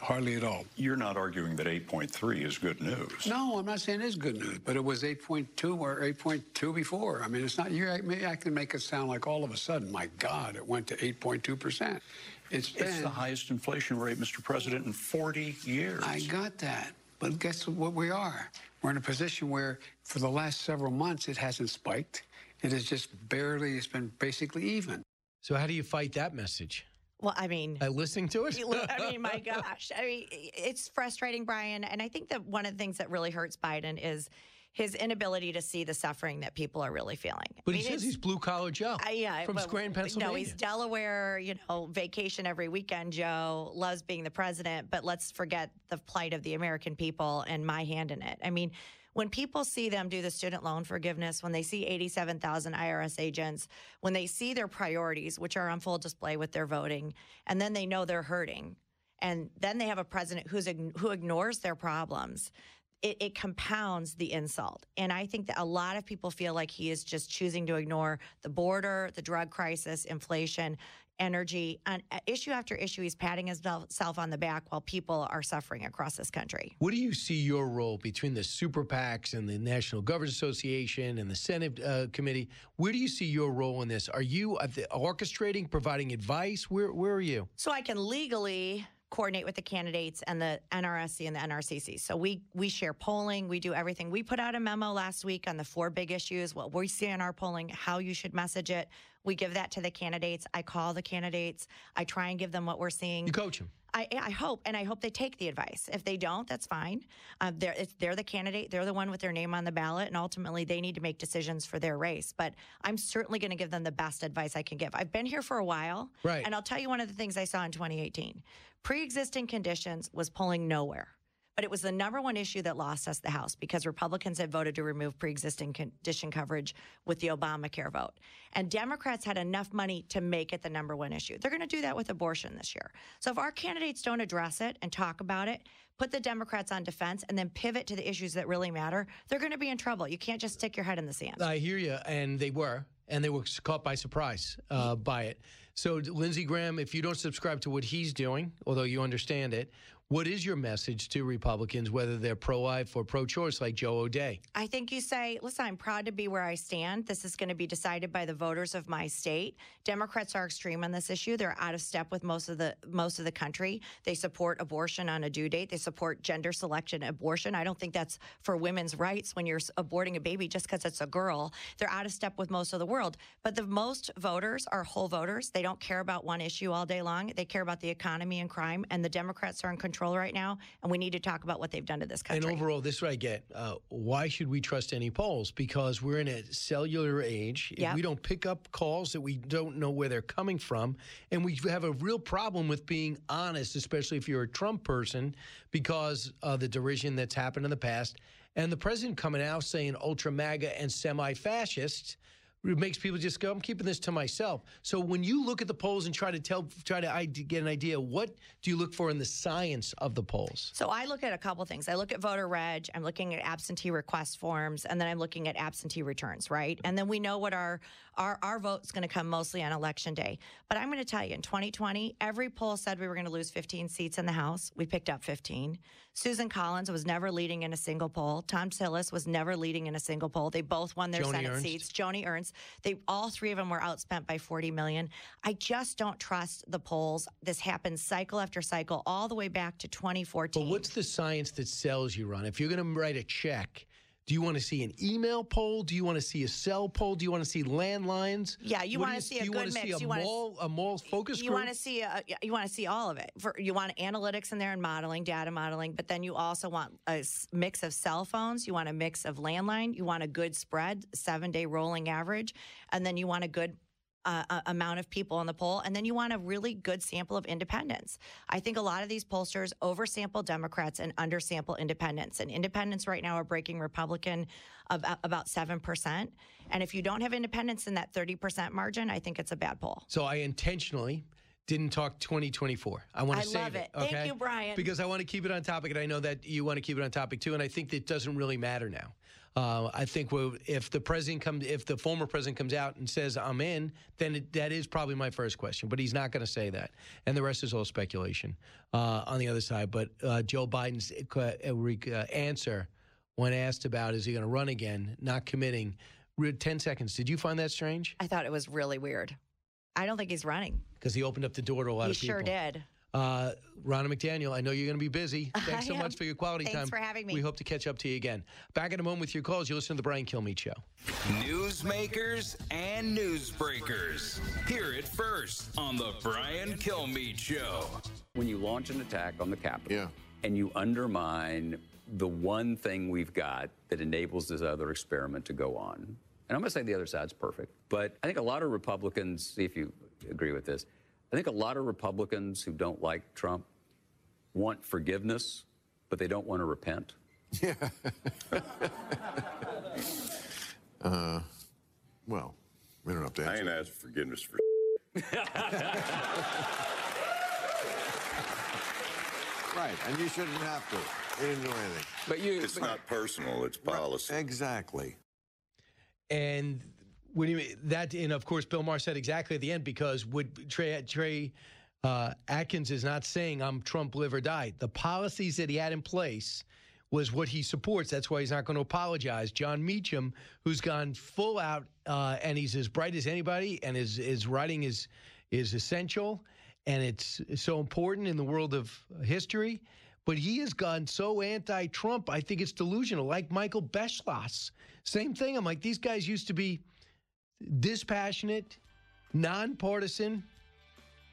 hardly at all. You're not arguing that 8.3 is good news. No, I'm not saying it's good news, but it was 8.2 or 8.2 before. I mean, it's not. You maybe I can make it sound like all of a sudden, my God, it went to 8.2 percent. It's been It's the highest inflation rate, Mr. President, in 40 years. I got that. But guess what we are? We're in a position where for the last several months it hasn't spiked. It has just barely, it's been basically even. So how do you fight that message? Well, I mean, By listening to it? I mean, my gosh. I mean, it's frustrating, Brian. And I think that one of the things that really hurts Biden is his inability to see the suffering that people are really feeling. I But he says he's blue collar Joe Uh, yeah, from but- Scranton, Pennsylvania. No, he's Delaware. You know, vacation every weekend. Joe loves being the president, but let's forget the plight of the American people and my hand in it. I mean, when people see them do the student loan forgiveness, when they see 87,000 IRS agents, when they see their priorities, which are on full display with their voting, and then they know they're hurting, and then they have a president who's who ignores their problems. It, it compounds the insult. And I think that a lot of people feel like he is just choosing to ignore the border, the drug crisis, inflation, energy, and uh, issue after issue. He's patting himself on the back while people are suffering across this country. What do you see your role between the super PACs and the National Governors Association and the Senate uh, Committee? Where do you see your role in this? Are you uh, orchestrating, providing advice? Where Where are you? So I can legally coordinate with the candidates and the NRSC and the NRCC. So we we share polling, we do everything. We put out a memo last week on the four big issues, what we see in our polling, how you should message it. We give that to the candidates. I call the candidates. I try and give them what we're seeing. You coach them. I, I hope, and I hope they take the advice. If they don't, that's fine. Um, they're it's, they're the candidate. They're the one with their name on the ballot, and ultimately they need to make decisions for their race. But I'm certainly going to give them the best advice I can give. I've been here for a while, Right. And I'll tell you one of the things I saw in 2018: pre-existing conditions was pulling nowhere. But it was the number one issue that lost us the House because Republicans had voted to remove pre existing condition coverage with the Obamacare vote. And Democrats had enough money to make it the number one issue. They're going to do that with abortion this year. So if our candidates don't address it and talk about it, put the Democrats on defense, and then pivot to the issues that really matter, they're going to be in trouble. You can't just stick your head in the sand. I hear you, and they were, and they were caught by surprise uh, by it. So, Lindsey Graham, if you don't subscribe to what he's doing, although you understand it, what is your message to Republicans, whether they're pro-life or pro-choice, like Joe O'Dea? I think you say, listen, I'm proud to be where I stand. This is going to be decided by the voters of my state. Democrats are extreme on this issue. They're out of step with most of the most of the country. They support abortion on a due date. They support gender selection abortion. I don't think that's for women's rights when you're aborting a baby just because it's a girl. They're out of step with most of the world. But the most voters are whole voters. They don't care about one issue all day long. They care about the economy and crime. And the Democrats are in control right now. And we need to talk about what they've done to this country. And overall, this is what I get. Uh, why should we trust any polls? Because we're in a cellular age. If Yep. we don't pick up calls that we don't know where they're coming from, and we have a real problem with being honest, especially if you're a Trump person, because of the derision that's happened in the past. And the president coming out saying ultra MAGA and semi fascist makes people just go, I'm keeping this to myself. So when you look at the polls and try to tell, try to get an idea, what do you look for in the science of the polls? So I look at a couple things. I look at voter reg, I'm looking at absentee request forms, and then I'm looking at absentee returns, right? And then we know what our our, our vote's going to come mostly on election day. But I'm going to tell you, in 2020, every poll said we were going to lose 15 seats in the House. We picked up 15. Susan Collins was never leading in a single poll. Thom Tillis was never leading in a single poll. They both won their Joni Senate Ernst. seats. Joni Ernst. They all three of them were outspent by 40 million. I just don't trust the polls. This happens cycle after cycle, all the way back to 2014. But what's the science that sells you, Ron? If you're going to write a check, do you want to see an email poll? Do you want to see a cell poll? Do you want to see landlines? Yeah, you wanna see a you good See mix. a You wanna s- mall, a mall focus you want to see a, you want to see all of it. For, you want analytics in there and modeling, data modeling, but then you also want a mix of cell phones. You want a mix of landline. You want a good spread, seven day rolling average, and then you want a good. Uh, amount of people in the poll, and then you want a really good sample of independents. I think a lot of these pollsters oversample Democrats and undersample independents. And independents right now are breaking Republican about, about 7%. And if you don't have independents in that 30% margin, I think it's a bad poll. So I intentionally didn't talk 2024. I want to I save love it. Okay? Thank you, Brian. Because I want to keep it on topic, and I know that you want to keep it on topic too. And I think that it doesn't really matter now. Uh, I think we'll, if the president comes, if the former president comes out and says I'm in, then it, that is probably my first question. But he's not going to say that, and the rest is all speculation uh, on the other side. But uh, Joe Biden's uh, uh, answer when asked about is he going to run again, not committing, ten seconds. Did you find that strange? I thought it was really weird. I don't think he's running. Because he opened up the door to a lot He of people. He sure did. Uh, Ronna McDaniel, I know you're going to be busy. Thanks so much for your quality Thanks time. for having me. We hope to catch up to you again. Back in a moment with your calls. You listen to the Brian Kilmeade Show. Newsmakers and newsbreakers. Hear it first on the Brian Kilmeade Show. When you launch an attack on the Capitol and you undermine the one thing we've got that enables this other experiment to go on, and I'm going to say the other side's perfect, but I think a lot of Republicans, see if you agree with this, I think a lot of Republicans who don't like Trump want forgiveness, but they don't want to repent. Yeah. uh, well, we don't have to. I ain't asked for forgiveness for. Right, and you shouldn't have to. You didn't do anything. But you. It's not personal. It's policy. Exactly. And when you that, and of course, Bill Maher said exactly at the end because would Trey Trey uh, Adkins is not saying I'm Trump live or die. The policies that he had in place was what he supports. That's why he's not going to apologize. Jon Meacham, who's gone full out, uh, and he's as bright as anybody, and his his writing is is essential, and it's so important in the world of history. But he has gone so anti-Trump. I think it's delusional. Like Michael Beschloss, same thing. I'm like these guys used to be dispassionate, nonpartisan,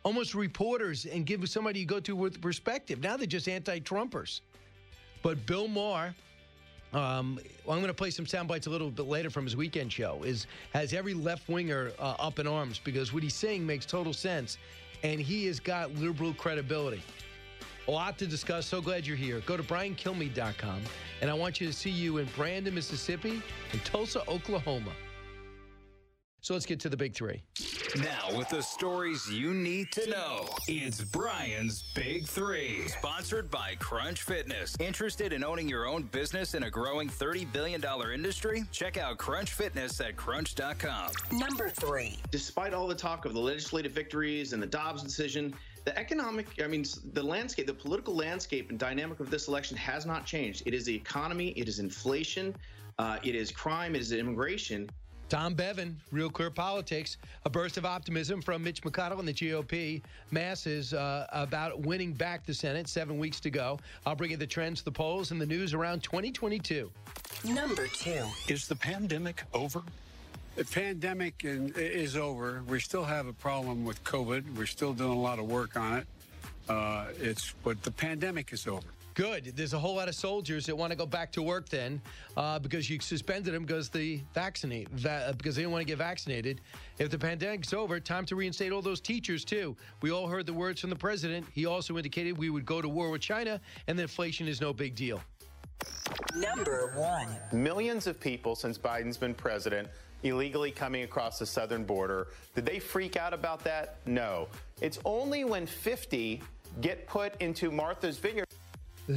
almost reporters, and give somebody you go to with perspective. Now they're just anti-Trumpers. But Bill Maher, um, I'm going to play some sound bites a little bit later from his weekend show. Is has every left winger uh, up in arms because what he's saying makes total sense, and he has got liberal credibility. A lot to discuss. So glad you're here. Go to briankilmeade.com, and I want you to see you in Brandon, Mississippi, and Tulsa, Oklahoma. So let's get to the big three. Now, with the stories you need to know, it's Brian's Big Three. Sponsored by Crunch Fitness. Interested in owning your own business in a growing $30 billion industry? Check out Crunch Fitness at crunch.com. Number three. Despite all the talk of the legislative victories and the Dobbs decision, the economic, I mean, the landscape, the political landscape and dynamic of this election has not changed. It is the economy, it is inflation, uh, it is crime, it is immigration. Tom Bevan, Real Clear Politics, a burst of optimism from Mitch McConnell and the GOP masses uh, about winning back the Senate. Seven weeks to go. I'll bring you the trends, the polls, and the news around 2022. Number two. Is the pandemic over? The pandemic is over. We still have a problem with COVID. We're still doing a lot of work on it. Uh, it's but the pandemic is over. Good. There's a whole lot of soldiers that want to go back to work then uh, because you suspended them because the vaccinate va- because they didn't want to get vaccinated. If the pandemic's over, time to reinstate all those teachers too. We all heard the words from the president. He also indicated we would go to war with China and that inflation is no big deal. Number one. Millions of people since Biden's been president illegally coming across the southern border. Did they freak out about that? No. It's only when 50 get put into Martha's Vineyard.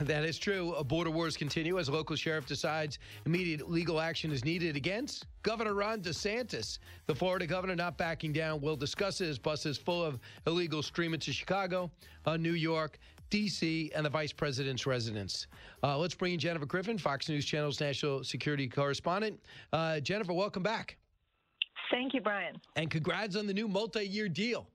that is true. Border wars continue as local sheriff decides immediate legal action is needed against Governor Ron DeSantis. The Florida governor not backing down. We'll discuss it as buses full of illegal stream into Chicago, uh, New York, D.C., and the vice president's residence. Uh, let's bring in Jennifer Griffin, Fox News Channel's national security correspondent. Uh, Jennifer, welcome back. Thank you, Brian. And congrats on the new multi year deal.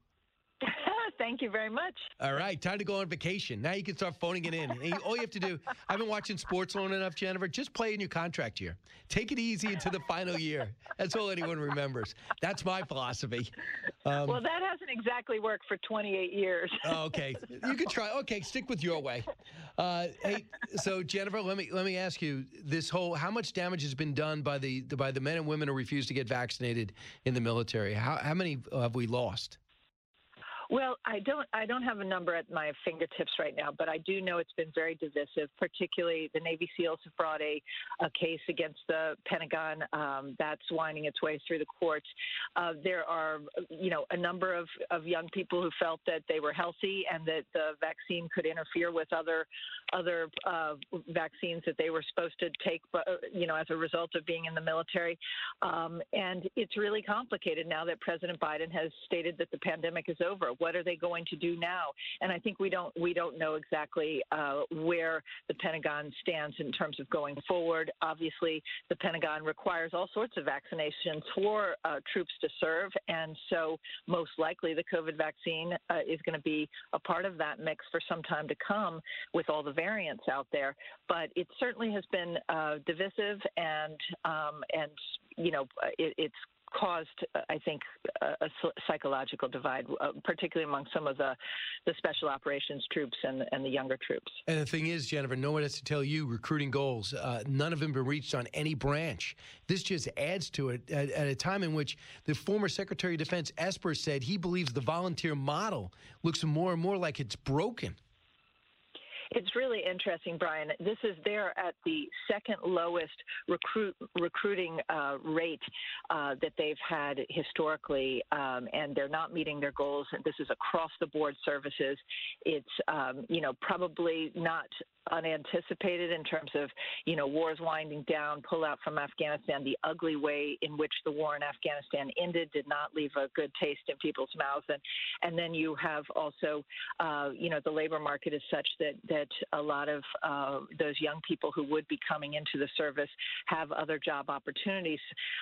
Thank you very much. All right, time to go on vacation. Now you can start phoning it in. All you have to do, I've been watching sports long enough, Jennifer. Just play in your contract year. Take it easy into the final year. That's all anyone remembers. That's my philosophy. Um, well, that hasn't exactly worked for 28 years. oh, okay, you can try. Okay, stick with your way. Uh, hey, so Jennifer, let me let me ask you this whole: how much damage has been done by the by the men and women who refuse to get vaccinated in the military? How how many have we lost? Well, I don't I don't have a number at my fingertips right now, but I do know it's been very divisive. Particularly, the Navy SEALs have brought a, a case against the Pentagon um, that's winding its way through the courts. Uh, there are, you know, a number of, of young people who felt that they were healthy and that the vaccine could interfere with other other uh, vaccines that they were supposed to take, but uh, you know, as a result of being in the military. Um, and it's really complicated now that President Biden has stated that the pandemic is over. What are they going to do now? And I think we don't we don't know exactly uh, where the Pentagon stands in terms of going forward. Obviously, the Pentagon requires all sorts of vaccinations for uh, troops to serve, and so most likely the COVID vaccine uh, is going to be a part of that mix for some time to come with all the variants out there. But it certainly has been uh, divisive and um, and you know it, it's caused, uh, I think, a, psychological divide, uh, particularly among some of the, the special operations troops and, and the younger troops. And the thing is, Jennifer, no one has to tell you recruiting goals. Uh, none of them have been reached on any branch. This just adds to it at, at, a time in which the former Secretary of Defense Esper said he believes the volunteer model looks more and more like it's broken. It's really interesting, Brian. This is they're at the second lowest recruit recruiting uh, rate uh, that they've had historically, um, and they're not meeting their goals. And this is across the board services. It's um, you know probably not unanticipated in terms of, you know, wars winding down, pull out from Afghanistan. The ugly way in which the war in Afghanistan ended did not leave a good taste in people's mouths. And and then you have also, uh, you know, the labor market is such that that a lot of uh, those young people who would be coming into the service have other job opportunities.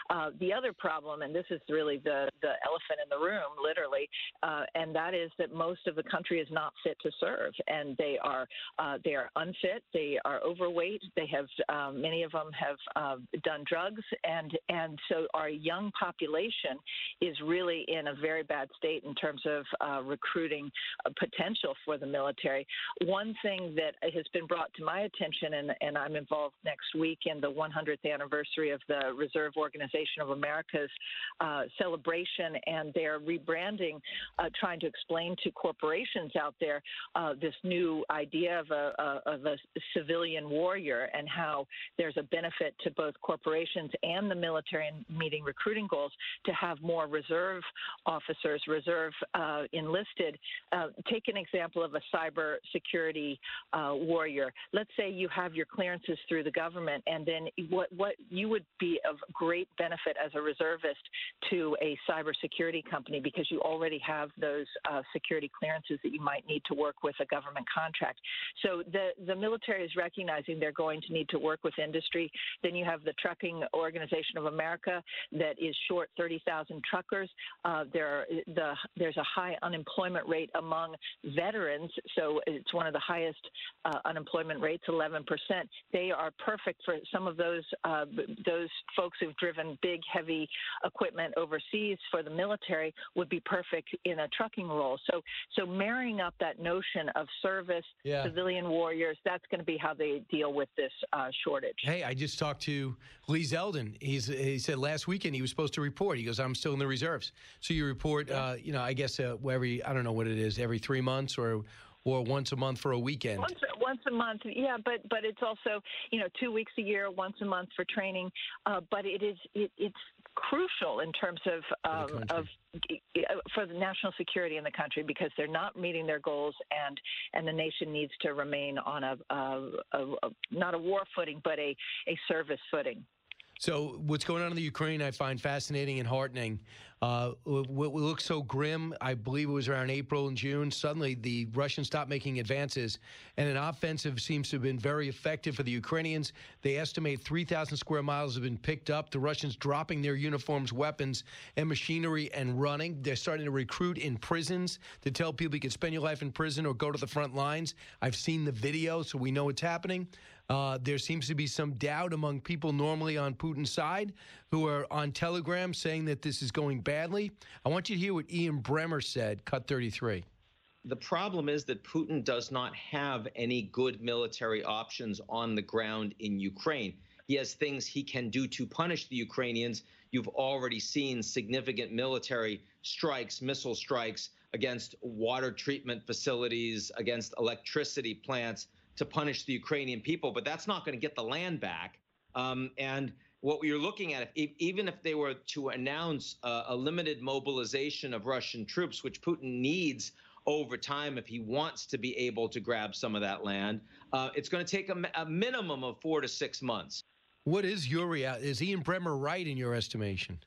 Uh, the other problem, and this is really the the elephant in the room, literally, uh, and that is that most of the country is not fit to serve, and they are uh, they are unfit unfit. They are overweight. They have um, many of them have uh, done drugs, and and so our young population is really in a very bad state in terms of uh, recruiting uh, potential for the military. One thing that has been brought to my attention, and, and I'm involved next week in the 100th anniversary of the Reserve Organization of America's uh, celebration, and they're rebranding, uh, trying to explain to corporations out there uh, this new idea of a, a, of a civilian warrior and how there's a benefit to both corporations and the military in meeting recruiting goals to have more reserve officers, reserve uh, enlisted. Uh, take an example of a cyber security uh, warrior. Let's say you have your clearances through the government, and then what, what you would be of great benefit as a reservist to a cybersecurity company because you already have those uh, security clearances that you might need to work with a government contract. So the, the the military is recognizing they're going to need to work with industry. Then you have the Trucking Organization of America that is short 30,000 truckers. Uh, there, the, there's a high unemployment rate among veterans, so it's one of the highest uh, unemployment rates, 11%. They are perfect for some of those uh, those folks who've driven big, heavy equipment overseas for the military would be perfect in a trucking role. So, so marrying up that notion of service, yeah. civilian warriors, that's going to be how they deal with this uh, shortage. Hey, I just talked to Lee Zeldin. He's he said last weekend he was supposed to report. He goes, I'm still in the reserves. So you report, yeah. uh, you know, I guess uh, every I don't know what it is, every three months or or once a month for a weekend. Once, once a month, yeah, but but it's also you know two weeks a year, once a month for training. Uh, but it is it, it's crucial in terms of um, of for the national security in the country because they're not meeting their goals and and the nation needs to remain on a, a, a, a not a war footing but a, a service footing. So, what's going on in the Ukraine, I find fascinating and heartening. Uh, what looks so grim, I believe it was around April and June. Suddenly, the Russians stopped making advances, and an offensive seems to have been very effective for the Ukrainians. They estimate 3,000 square miles have been picked up. The Russians dropping their uniforms, weapons, and machinery and running. They're starting to recruit in prisons to tell people you can spend your life in prison or go to the front lines. I've seen the video, so we know what's happening. Uh, there seems to be some doubt among people normally on Putin's side who are on Telegram saying that this is going badly. I want you to hear what Ian Bremmer said, cut 33. The problem is that Putin does not have any good military options on the ground in Ukraine. He has things he can do to punish the Ukrainians. You've already seen significant military strikes, missile strikes against water treatment facilities, against electricity plants to punish the Ukrainian people, but that's not going to get the land back. Um, and what we are looking at, if, even if they were to announce a limited mobilization of Russian troops, which Putin needs over time if he wants to be able to grab some of that land, uh, it's going to take a, a, minimum of four to six months. What is your? Is Ian Bremmer right in your estimation?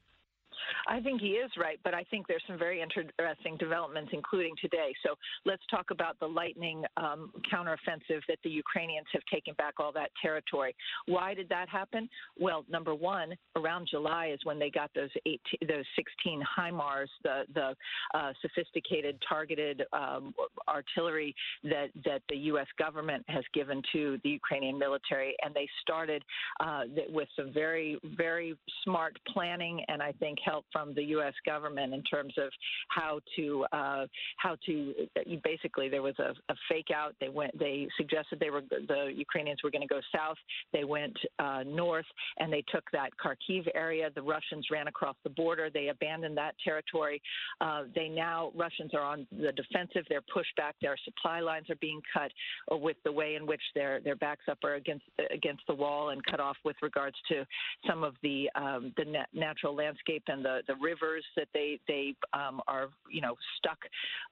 I think he is right, but I think there's some very interesting developments, including today. So let's talk about the lightning um, counteroffensive that the Ukrainians have taken back all that territory. Why did that happen? Well, number one, around July is when they got those 18, those 16 HIMARS, the the uh, sophisticated targeted um, artillery that that the U.S. government has given to the Ukrainian military, and they started uh, with some very very smart planning and I think help from the U.S. government in terms of how to uh, how to basically there was a, a, fake out. They went they suggested they were the Ukrainians were going to go south. They went uh, north and they took that Kharkiv area. The Russians ran across the border. They abandoned that territory. Uh, they now Russians are on the defensive. They're pushed back. Their supply lines are being cut with the way in which their their backs up are against against the wall and cut off with regards to some of the um, the natural landscape and the the rivers that they they um, are you know stuck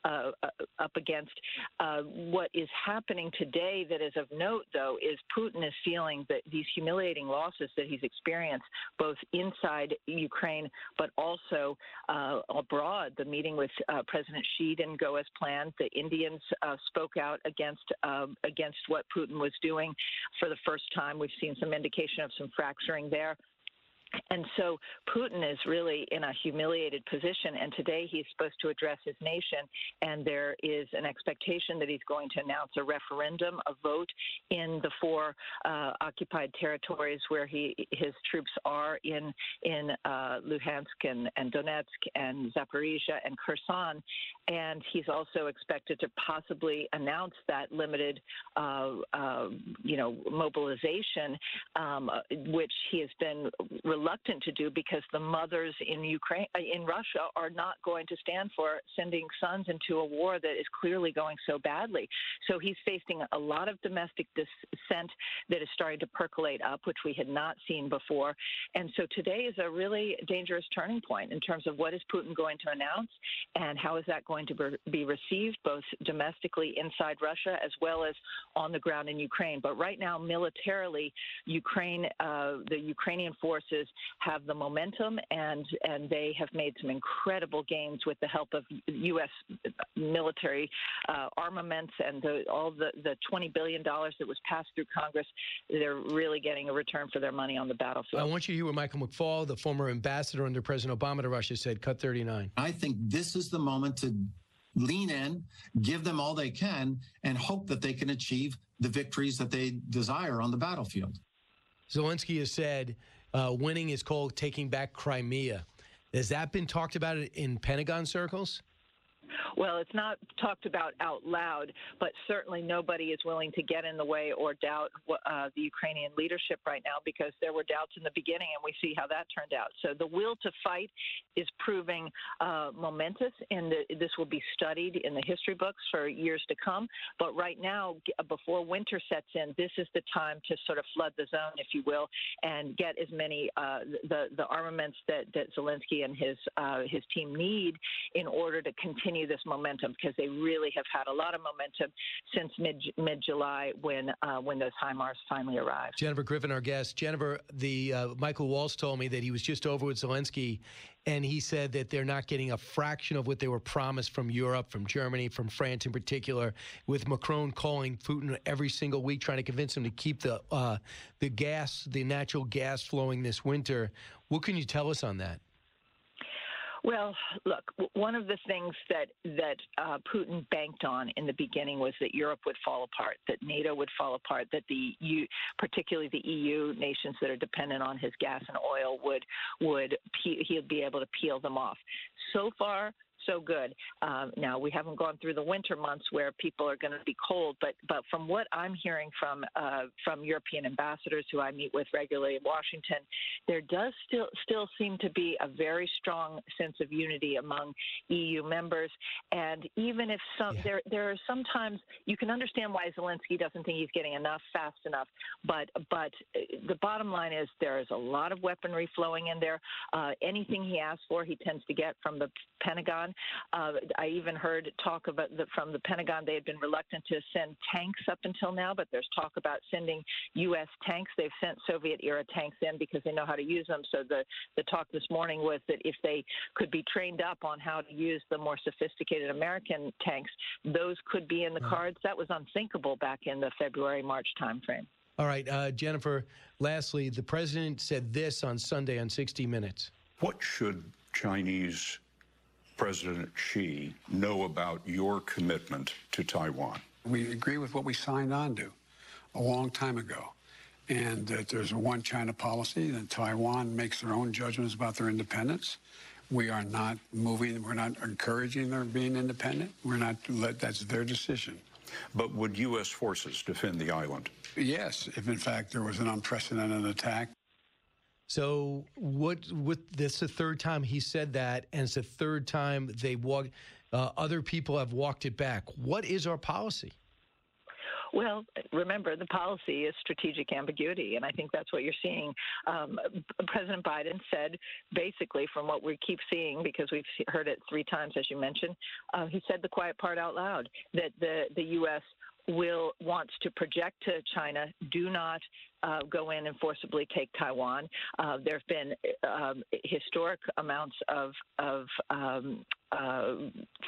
uh, uh, up against. Uh, what is happening today that is of note, though, is Putin is feeling that these humiliating losses that he's experienced both inside Ukraine but also uh, abroad. The meeting with uh, President Xi didn't go as planned. The Indians uh, spoke out against um, against what Putin was doing for the first time. We've seen some indication of some fracturing there. And so Putin is really in a humiliated position. And today he's supposed to address his nation. And there is an expectation that he's going to announce a referendum, a vote in the four uh, occupied territories where he his troops are in in uh, Luhansk and, and Donetsk and Zaporizhia and Kherson. And he's also expected to possibly announce that limited, uh, uh you know, mobilization, um, which he has been reluctant to do because the mothers in Ukraine, uh, in Russia, are not going to stand for sending sons into a war that is clearly going so badly. So he's facing a lot of domestic dissent that is starting to percolate up, which we had not seen before. And so today is a really dangerous turning point in terms of what is Putin going to announce and how is that going to be received both domestically inside Russia as well as on the ground in Ukraine. But right now, militarily, Ukraine, uh, the Ukrainian forces have the momentum, and and they have made some incredible gains with the help of U.S. military uh, armaments and the, all the the 20 billion dollars that was passed through Congress. They're really getting a return for their money on the battlefield. I want you to hear what Michael McFaul, the former ambassador under President Obama to Russia, said. Cut 39. I think this is the moment to lean in, give them all they can, and hope that they can achieve the victories that they desire on the battlefield. Zelensky has said uh, winning is called taking back Crimea. Has that been talked about in Pentagon circles? Well, it's not talked about out loud, but certainly nobody is willing to get in the way or doubt uh, the Ukrainian leadership right now because there were doubts in the beginning, and we see how that turned out. So the will to fight is proving uh, momentous, and this will be studied in the history books for years to come. But right now, before winter sets in, this is the time to sort of flood the zone, if you will, and get as many uh, the the armaments that that Zelensky and his uh, his team need in order to continue continue this momentum because they really have had a lot of momentum since mid mid July when uh, when those HIMARS finally arrived. Jennifer Griffin, our guest. Jennifer, the uh, Michael Waltz told me that he was just over with Zelensky, and he said that they're not getting a fraction of what they were promised from Europe, from Germany, from France in particular. With Macron calling Putin every single week, trying to convince him to keep the uh, the gas, the natural gas flowing this winter. What can you tell us on that? Well, look, one of the things that that uh, Putin banked on in the beginning was that Europe would fall apart, that NATO would fall apart, that the EU, particularly the EU nations that are dependent on his gas and oil, would would he'd be able to peel them off. So far, so good. Um, now we haven't gone through the winter months where people are going to be cold, but but from what I'm hearing from uh, from European ambassadors who I meet with regularly in Washington, there does still still seem to be a very strong sense of unity among EU members. And even if some yeah. there there are sometimes you can understand why Zelensky doesn't think he's getting enough fast enough, but but uh, the bottom line is there is a lot of weaponry flowing in there. Uh, anything he asks for, he tends to get from the Pentagon. Uh, I even heard talk about the, from the Pentagon. They had been reluctant to send tanks up until now, but there's talk about sending U.S. tanks. They've sent Soviet era tanks in because they know how to use them. So the the talk this morning was that if they could be trained up on how to use the more sophisticated American tanks, those could be in the cards. That was unthinkable back in the February March timeframe. All right, uh, Jennifer. Lastly, the president said this on Sunday on 60 Minutes. What should Chinese President Xi know about your commitment to Taiwan? We agree with what we signed on to a long time ago. And that there's a one China policy, that Taiwan makes their own judgments about their independence. We are not moving, we're not encouraging their being independent. We're not, that's their decision. But would U.S. forces defend the island? Yes, if in fact there was an unprecedented attack. So what? What? This the third time he said that, and it's the third time they walked. Uh, other people have walked it back. What is our policy? Well, remember, the policy is strategic ambiguity, and I think that's what you're seeing. Um, President Biden said, basically, from what we keep seeing, because we've heard it three times, as you mentioned, uh, he said the quiet part out loud that the, the U.S. will wants to project to China, do not uh, go in and forcibly take Taiwan. Uh, there have been um, historic amounts of, of um, uh,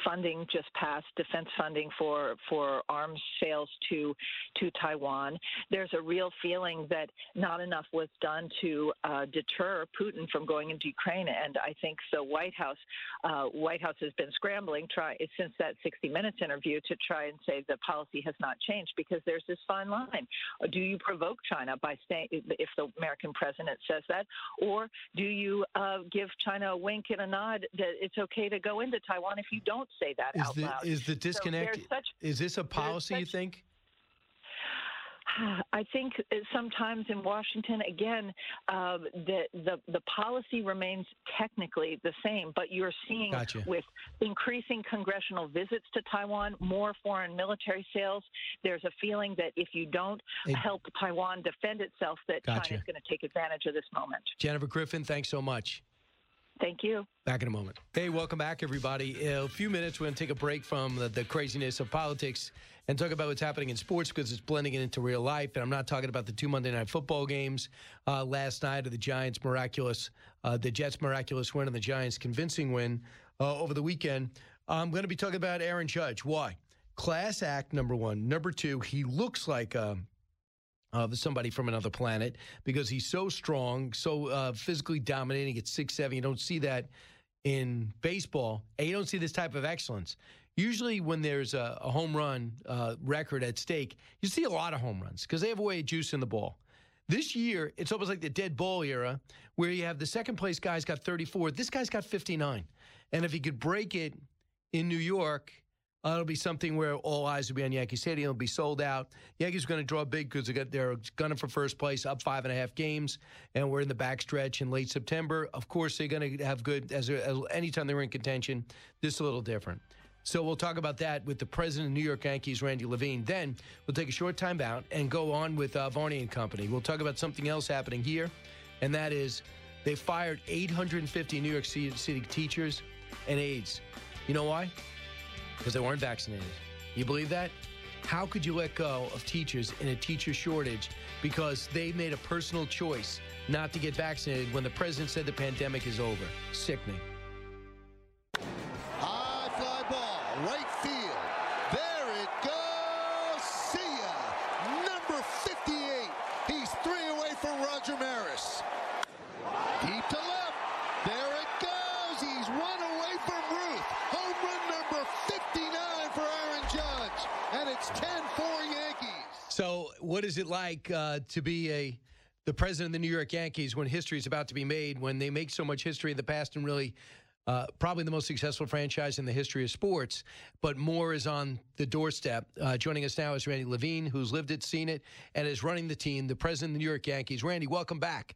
funding just passed, defense funding for for arms sales to to Taiwan. There's a real feeling that not enough was done to uh, deter Putin from going into Ukraine, and I think the White House uh, White House has been scrambling try since that 60 Minutes interview to try and say the policy has not changed because there's this fine line. Do you provoke China by saying if the American president says that, or do you uh, give China a wink and a nod that it's okay to go into Taiwan if you don't say that Is out the loud? is the disconnect? So such, is this a policy you think? I think sometimes in Washington, again, uh, the, the the policy remains technically the same, but you're seeing Gotcha. with increasing congressional visits to Taiwan, more foreign military sales. There's a feeling that if you don't Hey. help Taiwan defend itself, that Gotcha. is going to take advantage of this moment. Jennifer Griffin, thanks so much. Thank you. Back in a moment. Hey, welcome back, everybody. In a few minutes, we're going to take a break from the, the craziness of politics and talk about what's happening in sports because it's blending it into real life. And I'm not talking about the two Monday night football games uh, last night or the Giants' miraculous, uh, the Jets' miraculous win and the Giants' convincing win uh, over the weekend. I'm going to be talking about Aaron Judge. Why? Class act, number one. Number two, he looks like. Um, of somebody from another planet because he's so strong, so uh, physically dominating at six seven. You don't see that in baseball, and you don't see this type of excellence. Usually, when there's a, a home run uh, record at stake, you see a lot of home runs because they have a way of juicing the ball. This year, it's almost like the dead ball era, where you have the second place guy's got 34. This guy's got 59, and if he could break it in New York, uh, it'll be something where all eyes will be on Yankee Stadium. It'll be sold out. Yankees are going to draw big because they they're gunning for first place, up five and a half games, and we're in the backstretch in late September. Of course, they're going to have good as, as anytime they're in contention. This is a little different. So we'll talk about that with the president of New York Yankees, Randy Levine. Then we'll take a short time out and go on with uh, Varney and Company. We'll talk about something else happening here, and that is they fired 850 New York City teachers and aides. You know why? Because they weren't vaccinated. You believe that? How could you let go of teachers in a teacher shortage because they made a personal choice not to get vaccinated when the president said the pandemic is over? Sickening. High fly ball, right field. There it goes. See ya. Number 58. He's three away from Roger Maris. Deep to left. There it goes. He's one away from Ruth. Home run number 59 for Aaron Judge. And it's 10-4 Yankees. So, what is it like uh, to be a the president of the New York Yankees when history is about to be made? When they make so much history in the past and really. Uh, probably the most successful franchise in the history of sports, but more is on the doorstep. Uh, joining us now is Randy Levine, who's lived it, seen it, and is running the team, the president of the New York Yankees. Randy, welcome back.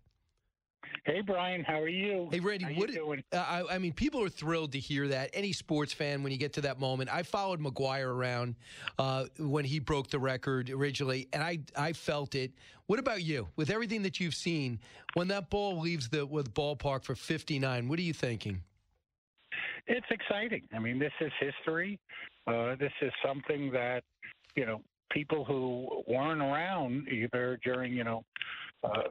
Hey Brian, how are you? Hey Randy, How you what? doing? Uh, I, I mean, people are thrilled to hear that. Any sports fan, when you get to that moment, I followed McGwire around uh, when he broke the record originally, and I I felt it. What about you? With everything that you've seen, when that ball leaves the with ballpark for 59, what are you thinking? it's exciting. I mean, this is history. Uh, this is something that you know people who weren't around either during you know uh,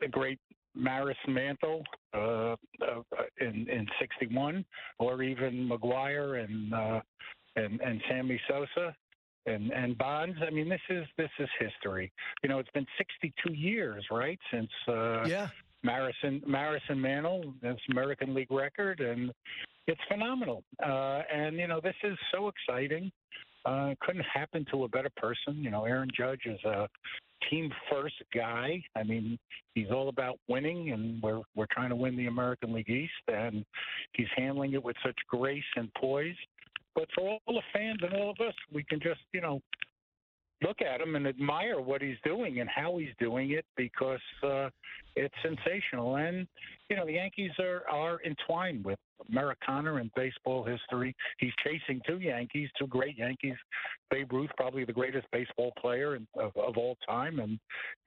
the great Maris Mantle uh, uh, in in '61, or even McGwire and uh, and and Sammy Sosa and and Bonds. I mean, this is this is history. You know, it's been 62 years, right, since uh, yeah. Marison Marison Mantle, this American League record, and it's phenomenal. Uh, and you know, this is so exciting. Uh, couldn't happen to a better person. You know, Aaron Judge is a team first guy. I mean, he's all about winning, and we're we're trying to win the American League East, and he's handling it with such grace and poise. But for all the fans and all of us, we can just you know look at him and admire what he's doing and how he's doing it because uh, it's sensational. And you know, the Yankees are are entwined with Americana and baseball history. He's chasing two Yankees, two great Yankees. Babe Ruth, probably the greatest baseball player in, of, of all time, and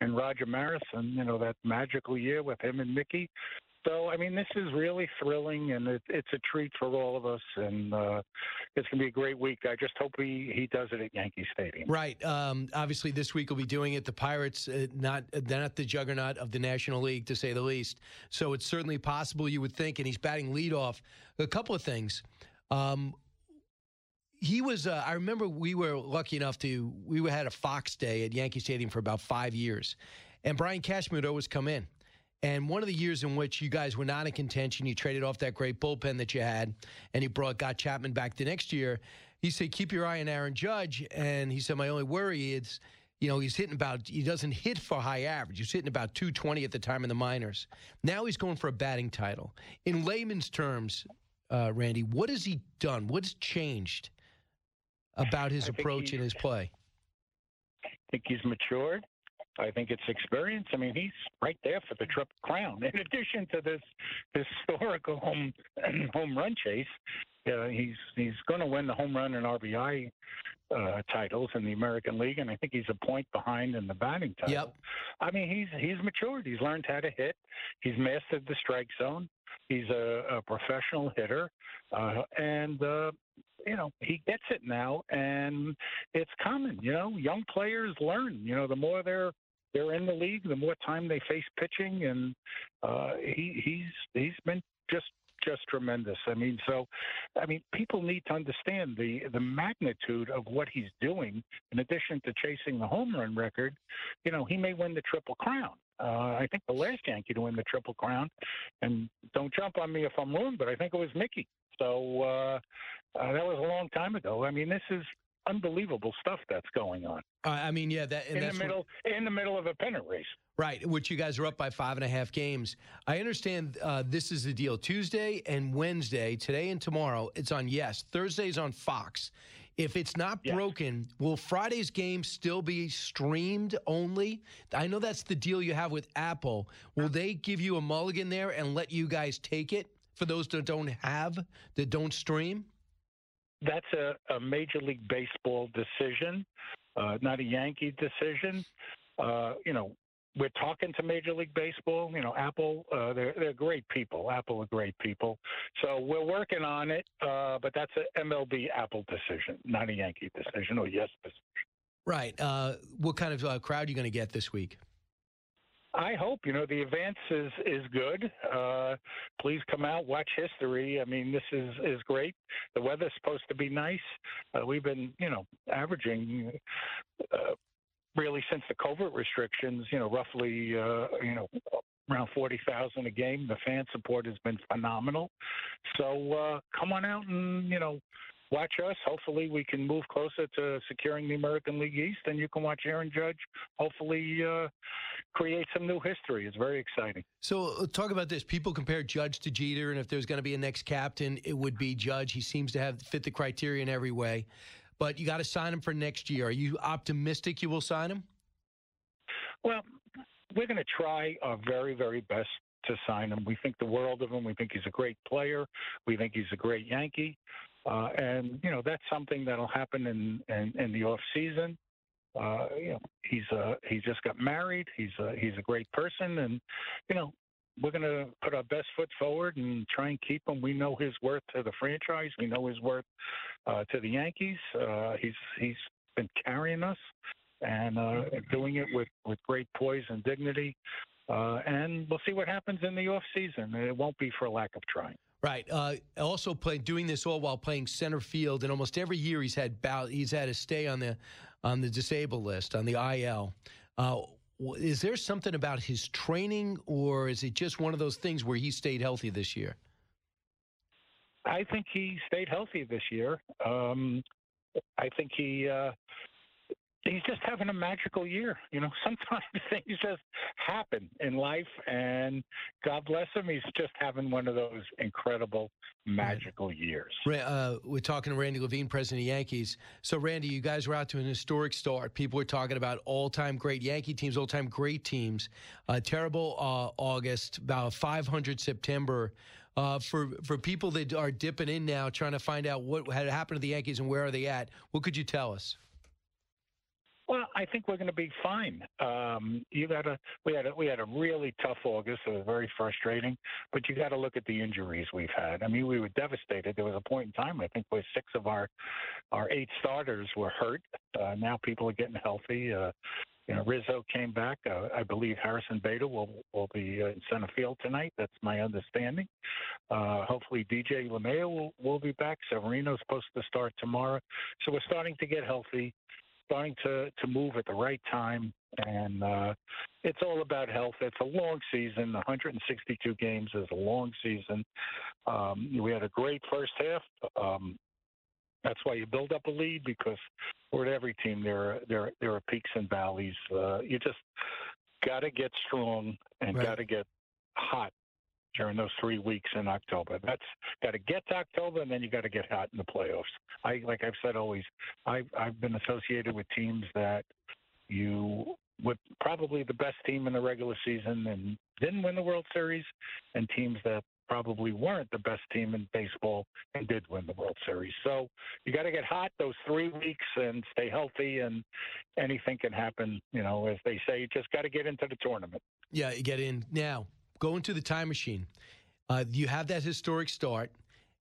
and Roger Maris, and you know that magical year with him and Mickey. So, I mean, this is really thrilling, and it, it's a treat for all of us, and uh, it's going to be a great week. I just hope he, he does it at Yankee Stadium. Right. Um, obviously, this week we'll be doing it. The Pirates, uh, not they're not the juggernaut of the National League, to say the least. So it's certainly possible you would think, and he's batting leadoff. A couple of things. Um, he was. Uh, I remember we were lucky enough to we had a Fox Day at Yankee Stadium for about five years, and Brian Cashman would always come in. And one of the years in which you guys were not in contention, you traded off that great bullpen that you had, and you brought got Chapman back the next year. He said, "Keep your eye on Aaron Judge," and he said, "My only worry is." You know, he's hitting about, he doesn't hit for high average. He's hitting about 220 at the time in the minors. Now he's going for a batting title. In layman's terms, uh, Randy, what has he done? What's changed about his I approach and his play? I think he's matured. I think it's experience. I mean, he's right there for the triple crown. In addition to this historical home home run chase, uh, he's he's going to win the home run and RBI uh, titles in the American League, and I think he's a point behind in the batting title. Yep. I mean, he's he's matured. He's learned how to hit. He's mastered the strike zone. He's a, a professional hitter, uh, and uh, you know he gets it now. And it's common. You know, young players learn. You know, the more they're they're in the league, the more time they face pitching, and uh, he he's he's been just just tremendous. I mean, so I mean, people need to understand the the magnitude of what he's doing. In addition to chasing the home run record, you know, he may win the triple crown. Uh, I think the last Yankee to win the triple crown, and don't jump on me if I'm wrong, but I think it was Mickey. So uh, uh, that was a long time ago. I mean, this is unbelievable stuff that's going on Uh, I mean, yeah, that in the that's what- middle in the middle of a pennant race. Right, which you guys are up by five and a half games. I understand uh, this is the deal. Tuesday and Wednesday, today and tomorrow, it's on Yes. Thursday's on Fox. If it's not broken, will Friday's game still be streamed only? I know that's the deal you have with Apple. Will they give you a mulligan there and let you guys take it for those that don't have, that don't stream? That's a, a Major League Baseball decision, uh, not a Yankee decision. Uh, you know, we're talking to Major League Baseball. You know, Apple, uh, they're, they're great people. Apple are great people. So we're working on it, uh, but that's a MLB Apple decision, not a Yankee decision or yes decision. Right. Uh, what kind of uh, crowd are you going to get this week? I hope you know the advance is is good. Uh, please come out, watch history. I mean, this is is great. The weather's supposed to be nice. Uh, we've been you know averaging uh, really since the COVID restrictions. You know, roughly uh, you know around forty thousand a game. The fan support has been phenomenal. So uh, come on out and you know. Watch us. Hopefully, we can move closer to securing the American League East, and you can watch Aaron Judge. Hopefully, uh, create some new history. It's very exciting. So uh, talk about this. People compare Judge to Jeter, and if there's going to be a next captain, it would be Judge. He seems to have fit the criteria in every way. But you got to sign him for next year. Are you optimistic you will sign him? Well, we're going to try our very, very best to sign him. We think the world of him. We think he's a great player. We think he's a great Yankee. Uh, and you know that's something that'll happen in in, in the off season. Uh, you know, he's uh, he just got married. He's a, he's a great person, and you know, we're going to put our best foot forward and try and keep him. We know his worth to the franchise. We know his worth uh, to the Yankees. Uh, he's he's been carrying us and uh, doing it with with great poise and dignity. Uh, and we'll see what happens in the off season. It won't be for lack of trying. Right. Uh, also, play, doing this all while playing center field, and almost every year he's had bow, he's had to stay on the on the disabled list on the IL. Uh, is there something about his training, or is it just one of those things where he stayed healthy this year? I think he stayed healthy this year. Um, I think he uh, he's just having a magical year. You know, sometimes things just happen in life, and God bless him, he's just having one of those incredible, magical years. Uh, we're talking to Randy Levine, president of Yankees. So, Randy, you guys were out to an historic start. People were talking about all-time great Yankee teams, all-time great teams. Uh, terrible uh, August, about 500 September. Uh, for for people that are dipping in now, trying to find out what had happened to the Yankees and where are they at, what could you tell us? I think we're going to be fine. Um, you got to we had a, we had a really tough August. It was very frustrating, but you got to look at the injuries we've had. I mean, we were devastated. There was a point in time I think where six of our our eight starters were hurt. Uh, now people are getting healthy. Uh, you know, Rizzo came back. Uh, I believe Harrison Bader will will be uh, in center field tonight. That's my understanding. Uh, hopefully, DJ LeMahieu will, will be back. Severino's supposed to start tomorrow. So we're starting to get healthy starting to to move at the right time, and uh, it's all about health. It's a long season. 162 games is a long season. Um, we had a great first half. Um, that's why you build up a lead because for every team there are, there there are peaks and valleys. Uh, you just got to get strong and Right. got to get hot during those three weeks in October. That's got to get to October, and then you got to get hot in the playoffs. I like I've said always, I've I've been associated with teams that you with probably the best team in the regular season and didn't win the World Series, and teams that probably weren't the best team in baseball and did win the World Series. So you got to get hot those three weeks and stay healthy, and anything can happen. You know, as they say, you just got to get into the tournament. Yeah, you get in now. Go into the time machine. Uh, you have that historic start,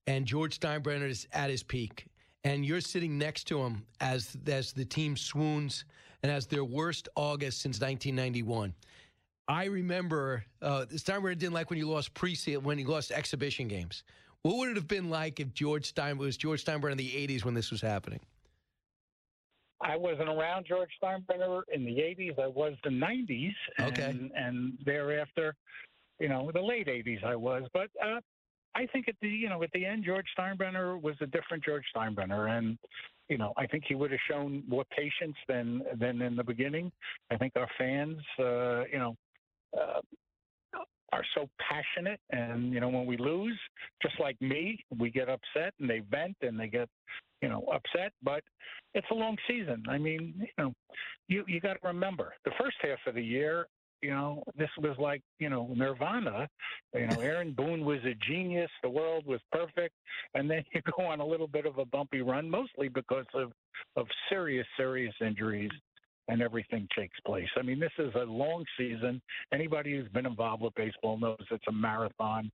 and George Steinbrenner is at his peak, and you're sitting next to him as as the team swoons and as their worst August since 1991. I remember uh, Steinbrenner didn't like when you lost pre when you lost exhibition games. What would it have been like if George Stein was George Steinbrenner in the 80s when this was happening? I wasn't around George Steinbrenner in the 80s. I was the 90s. And, Okay. And thereafter, you know, the late 80s I was. But uh, I think at the, you know, at the end, George Steinbrenner was a different George Steinbrenner. And, you know, I think he would have shown more patience than, than in the beginning. I think our fans, uh, you know, uh, are so passionate and you know when we lose just like me we get upset and they vent and they get you know upset but it's a long season i mean you know you you got to remember the first half of the year you know this was like you know nirvana you know aaron boone was a genius the world was perfect and then you go on a little bit of a bumpy run mostly because of of serious serious injuries and everything takes place. I mean, this is a long season. Anybody who's been involved with baseball knows it's a marathon,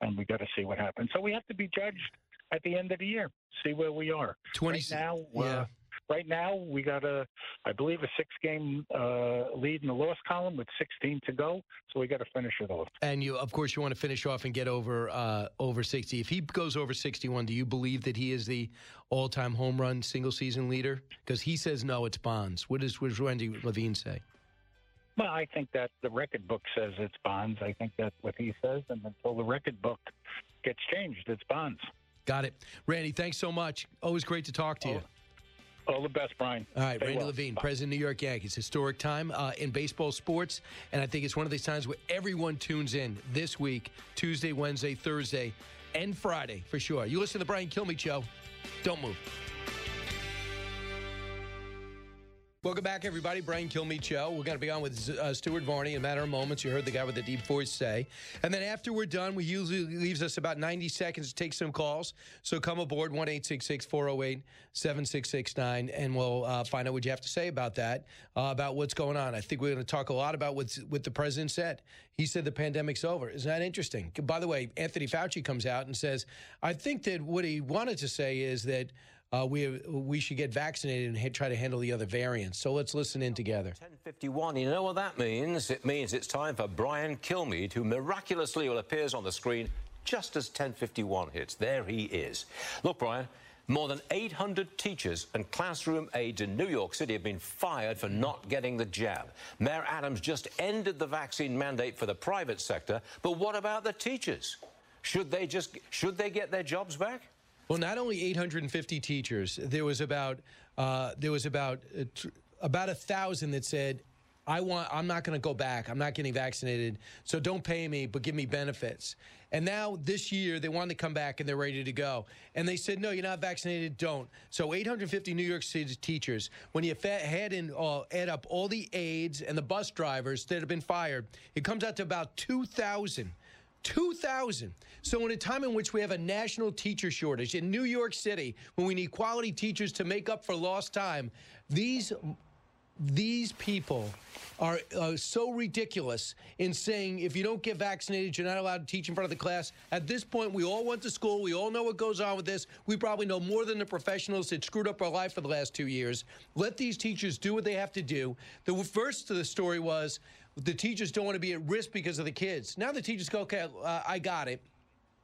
and we got to see what happens. So we have to be judged at the end of the year, see where we are. 20 right now, yeah. uh, right now we got a, I believe, a six-game uh, lead in the loss column with 16 to go. So we got to finish it off. And you, of course, you want to finish off and get over uh, over sixty. If he goes over sixty-one, do you believe that he is the all-time home run single season leader? Because he says no, it's Bonds. What does what does Randy Levine say? Well, I think that the record book says it's Bonds. I think that's what he says, and until the record book gets changed, it's Bonds. Got it, Randy. Thanks so much. Always great to talk to you. All the best, Brian. All right, Stay Randy well. Levine, president of New York Yankees. Historic time uh, in baseball sports, and I think it's one of these times where everyone tunes in this week, Tuesday, Wednesday, Thursday, and Friday for sure. You listen to the Brian Kilmeade Show. Don't move. Welcome back, everybody. Brian Kilmeade Show. We're going to be on with uh, Stuart Varney in a matter of moments. You heard the guy with the deep voice say. And then after we're done, we usually leaves us about 90 seconds to take some calls. So come aboard 1 408 7669 and we'll uh, find out what you have to say about that, uh, about what's going on. I think we're going to talk a lot about what's, what the president said. He said the pandemic's over. Isn't that interesting? By the way, Anthony Fauci comes out and says, I think that what he wanted to say is that uh, we we should get vaccinated and ha- try to handle the other variants. So let's listen in together. 1051. You know what that means? It means it's time for Brian Kilmeade, who miraculously appears on the screen just as 1051 hits. There he is. Look, Brian. More than 800 teachers and classroom aides in New York City have been fired for not getting the jab. Mayor Adams just ended the vaccine mandate for the private sector, but what about the teachers? Should they just should they get their jobs back? Well, not only 850 teachers, there was about uh, there was about uh, tr- about a thousand that said, "I want. I'm not going to go back. I'm not getting vaccinated. So don't pay me, but give me benefits." And now this year they want to come back and they're ready to go. And they said, "No, you're not vaccinated. Don't." So 850 New York City teachers. When you fa- add in uh, add up all the aides and the bus drivers that have been fired, it comes out to about 2,000. 2,000. So, in a time in which we have a national teacher shortage in New York City, when we need quality teachers to make up for lost time, these these people are uh, so ridiculous in saying if you don't get vaccinated, you're not allowed to teach in front of the class. At this point, we all went to school. We all know what goes on with this. We probably know more than the professionals that screwed up our life for the last two years. Let these teachers do what they have to do. The first of the story was the teachers don't want to be at risk because of the kids. Now the teachers go, okay, uh, I got it.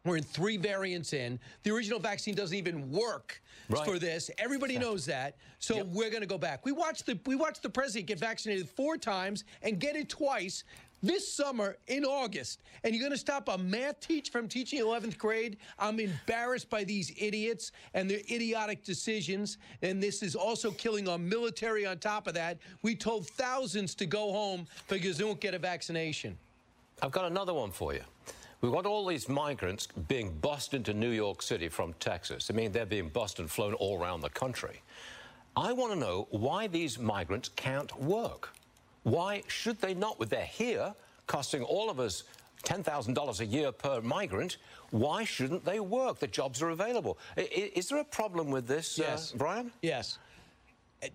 We're in three variants in. The original vaccine doesn't even work Right. for this. Everybody knows that. So we're going to go back. We watched the we watched the president get vaccinated four times and get it twice this summer in August. And you're going to stop a math teacher from teaching 11th grade? I'm embarrassed by these idiots and their idiotic decisions. And this is also killing our military on top of that. We told thousands to go home because they won't get a vaccination. I've got another one for you. We've got all these migrants being bussed into New York City from Texas. I mean, they're being bussed and flown all around the country. I want to know why these migrants can't work. Why should they not? With they're here, costing all of us $10,000 a year per migrant. Why shouldn't they work? The jobs are available. I- i- Is there a problem with this, Yes. uh, Brian? Yes.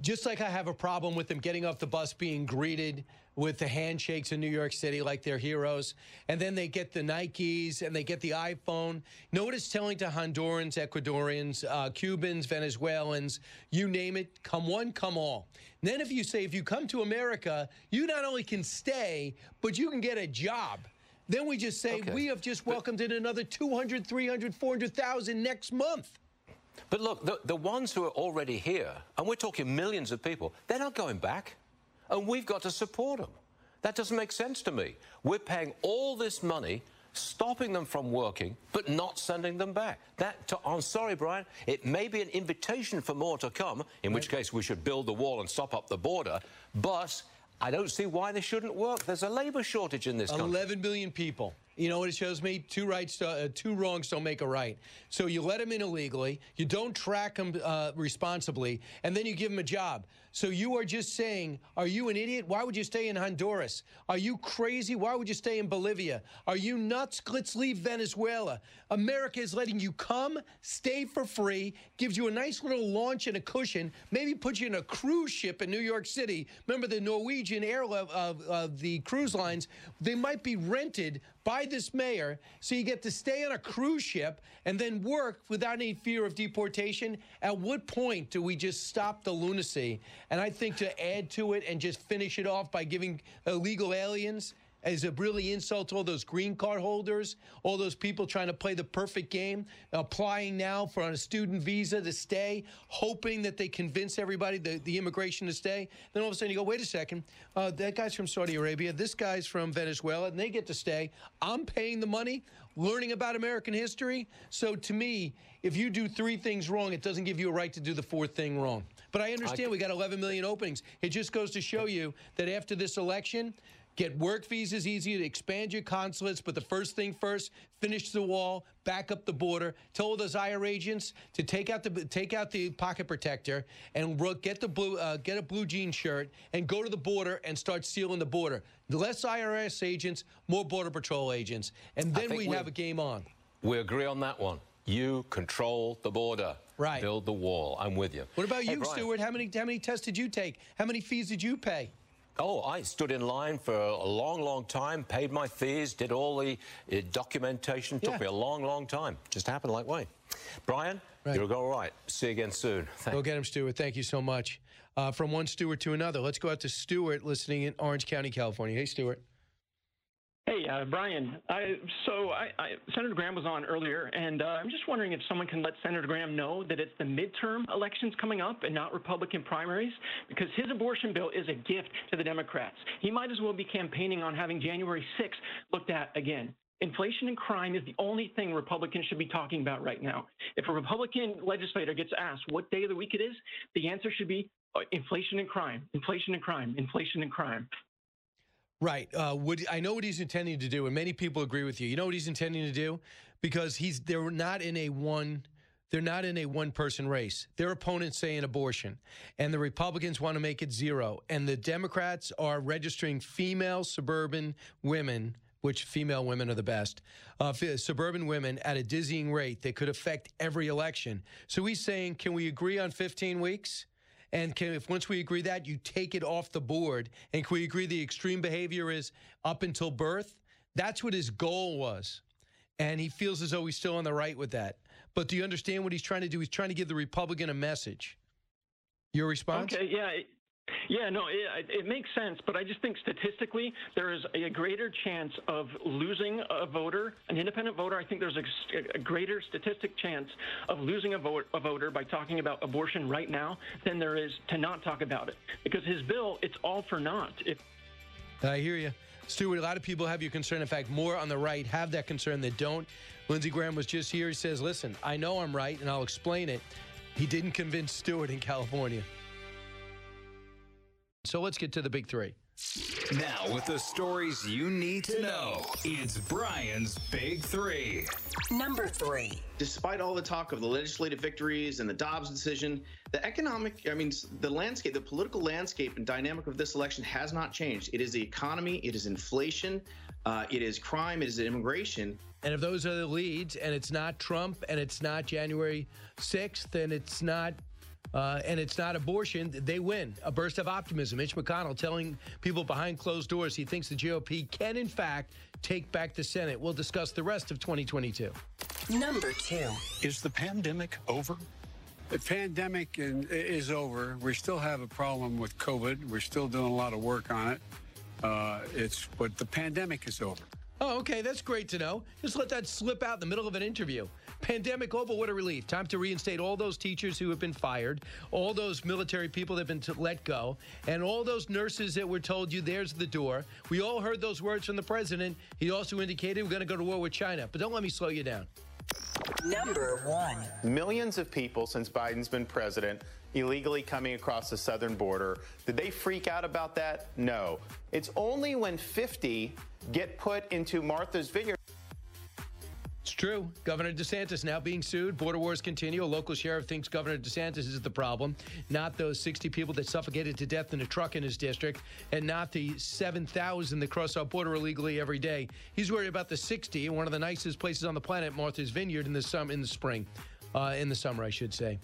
Just like I have a problem with them getting off the bus being greeted with the handshakes in New York City like they're heroes. And then they get the Nikes and they get the iPhone. You know what it's telling to Hondurans, Ecuadorians, uh, Cubans, Venezuelans, you name it, come one, come all. And then if you say, if you come to America, you not only can stay, but you can get a job. Then we just say, Okay. we have just welcomed in another 200, 300, 400,000 next month. But look, the, the ones who are already here, and we're talking millions of people, they're not going back. And we've got to support them. That doesn't make sense to me. We're paying all this money, stopping them from working, but not sending them back. That, to, I'm sorry, Brian, it may be an invitation for more to come, in which case we should build the wall and stop up the border, but I don't see why they shouldn't work. There's a labor shortage in this country. 11 million people. You know what it shows me? Two rights, uh, two wrongs don't make a right. So you let them in illegally, you don't track them uh, responsibly, and then you give them a job. So you are just saying, are you an idiot? Why would you stay in Honduras? Are you crazy? Why would you stay in Bolivia? Are you nuts? Let's leave Venezuela. America is letting you come, stay for free, gives you a nice little launch and a cushion, maybe put you in a cruise ship in New York City. Remember the Norwegian air of, of, of the cruise lines? They might be rented by this mayor, so you get to stay on a cruise ship and then work without any fear of deportation. At what point do we just stop the lunacy? And I think to add to it and just finish it off by giving illegal aliens is a really insult to all those green card holders, all those people trying to play the perfect game, applying now for a student visa to stay, hoping that they convince everybody, the, the immigration to stay. Then all of a sudden you go, wait a second, uh, that guy's from Saudi Arabia, this guy's from Venezuela, and they get to stay. I'm paying the money, learning about American history. So to me, if you do three things wrong, it doesn't give you a right to do the fourth thing wrong. But I understand we got 11 million openings. It just goes to show you that after this election, Get work visas easier, to expand your consulates, but the first thing first, finish the wall, back up the border. Tell those IR agents to take out the take out the pocket protector and get the blue uh, get a blue jean shirt and go to the border and start sealing the border. Less IRS agents, more border patrol agents, and then we have a game on. We agree on that one. You control the border. Right. Build the wall. I'm with you. What about Hey, you, Brian. Stuart? How many how many tests did you take? How many fees did you pay? Oh, I stood in line for a long, long time, paid my fees, did all the uh, documentation. Took Yeah. me a long, long time. Just happened like way. Brian, you're all right. See you again soon. Thank Go get him, Stuart. Thank you so much. Uh, from one Stuart to another. Let's go out to Stuart, listening in Orange County, California. Hey, Stuart. Hey, uh, Brian. I, so I, I, Senator Graham was on earlier, and uh, I'm just wondering if someone can let Senator Graham know that it's the midterm elections coming up and not Republican primaries, because his abortion bill is a gift to the Democrats. He might as well be campaigning on having January 6th looked at again. Inflation and crime is the only thing Republicans should be talking about right now. If a Republican legislator gets asked what day of the week it is, the answer should be uh, inflation and crime, inflation and crime, inflation and crime. Right. Uh, what, I know what he's intending to do, and many people agree with you. You know what he's intending to do? Because he's they're not in a one they're not in a one person race. Their opponents say an abortion, and the Republicans want to make it zero. And the Democrats are registering female suburban women, which female women are the best, uh, suburban women at a dizzying rate that could affect every election. So he's saying, can we agree on 15 weeks? And can, if once we agree that, you take it off the board. And can we agree the extreme behavior is up until birth? That's what his goal was. And he feels as though he's still on the right with that. But do you understand what he's trying to do? He's trying to give the Republican a message. Your response? Okay, yeah. Yeah, no, it, it makes sense, but I just think statistically there is a greater chance of losing a voter, an independent voter. I think there's a, a greater statistic chance of losing a, vote, a voter by talking about abortion right now than there is to not talk about it. Because his bill, it's all for naught. If I hear you. Stuart, a lot of people have your concern. In fact, more on the right have that concern that don't. Lindsey Graham was just here. He says, listen, I know I'm right, and I'll explain it. He didn't convince Stuart in California. So let's get to the big three. Now, with the stories you need to know, it's Brian's Big Three. Number three. Despite all the talk of the legislative victories and the Dobbs decision, the economic, I mean, the landscape, the political landscape and dynamic of this election has not changed. It is the economy, it is inflation, uh, it is crime, it is immigration. And if those are the leads, and it's not Trump, and it's not January 6th, and it's not. Uh, and it's not abortion, they win. A burst of optimism. Mitch McConnell telling people behind closed doors he thinks the GOP can, in fact, take back the Senate. We'll discuss the rest of 2022. Number two. Is the pandemic over? The pandemic is over. We still have a problem with COVID. We're still doing a lot of work on it. Uh, it's but the pandemic is over. Oh, okay. That's great to know. Just let that slip out in the middle of an interview. Pandemic over, what a relief. Time to reinstate all those teachers who have been fired, all those military people that have been t- let go, and all those nurses that were told you there's the door. We all heard those words from the president. He also indicated we're going to go to war with China. But don't let me slow you down. Number one. Millions of people since Biden's been president illegally coming across the southern border. Did they freak out about that? No. It's only when 50 get put into Martha's Vineyard. It's true. Governor DeSantis now being sued. Border wars continue. A local sheriff thinks Governor DeSantis is the problem, not those 60 people that suffocated to death in a truck in his district, and not the 7,000 that cross our border illegally every day. He's worried about the 60 in one of the nicest places on the planet, Martha's Vineyard, in the sum in the spring, uh, in the summer, I should say.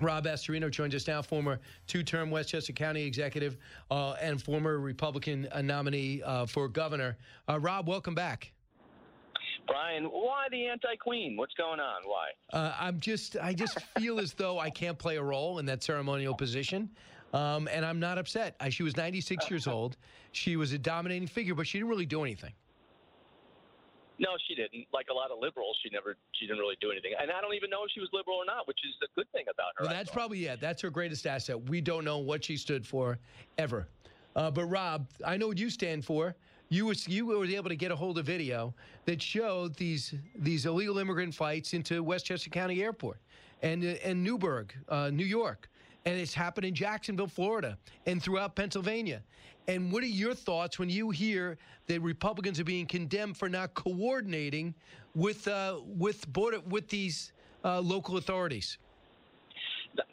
Rob Astorino joins us now, former two-term Westchester County executive uh, and former Republican uh, nominee uh, for governor. Uh, Rob, welcome back. Brian, why the anti-queen? What's going on? Why? Uh, I'm just, I just feel as though I can't play a role in that ceremonial position. Um, and I'm not upset. I, she was 96 years old. She was a dominating figure, but she didn't really do anything. No, she didn't. Like a lot of liberals, she never, she didn't really do anything. And I don't even know if she was liberal or not, which is a good thing about her. Well, that's probably yeah. That's her greatest asset. We don't know what she stood for ever. Uh, but Rob, I know what you stand for. You was you were able to get a hold of video that showed these these illegal immigrant flights into Westchester County Airport and uh, and Newburgh, uh, New York. and it's happened in Jacksonville, Florida, and throughout Pennsylvania. And what are your thoughts when you hear that Republicans are being condemned for not coordinating with uh, with border with these uh, local authorities?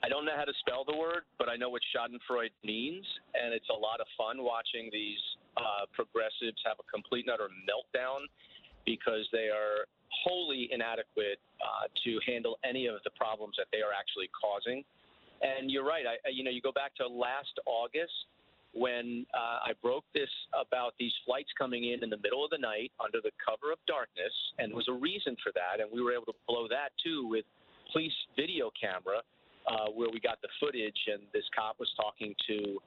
I don't know how to spell the word, but I know what Schadenfreude means, and it's a lot of fun watching these uh, progressives have a complete and utter meltdown because they are wholly inadequate uh, to handle any of the problems that they are actually causing. And you're right. I, you know, you go back to last August when uh, I broke this about these flights coming in in the middle of the night under the cover of darkness, and there was a reason for that, and we were able to blow that too with police video camera, uh, where we got the footage, and this cop was talking to,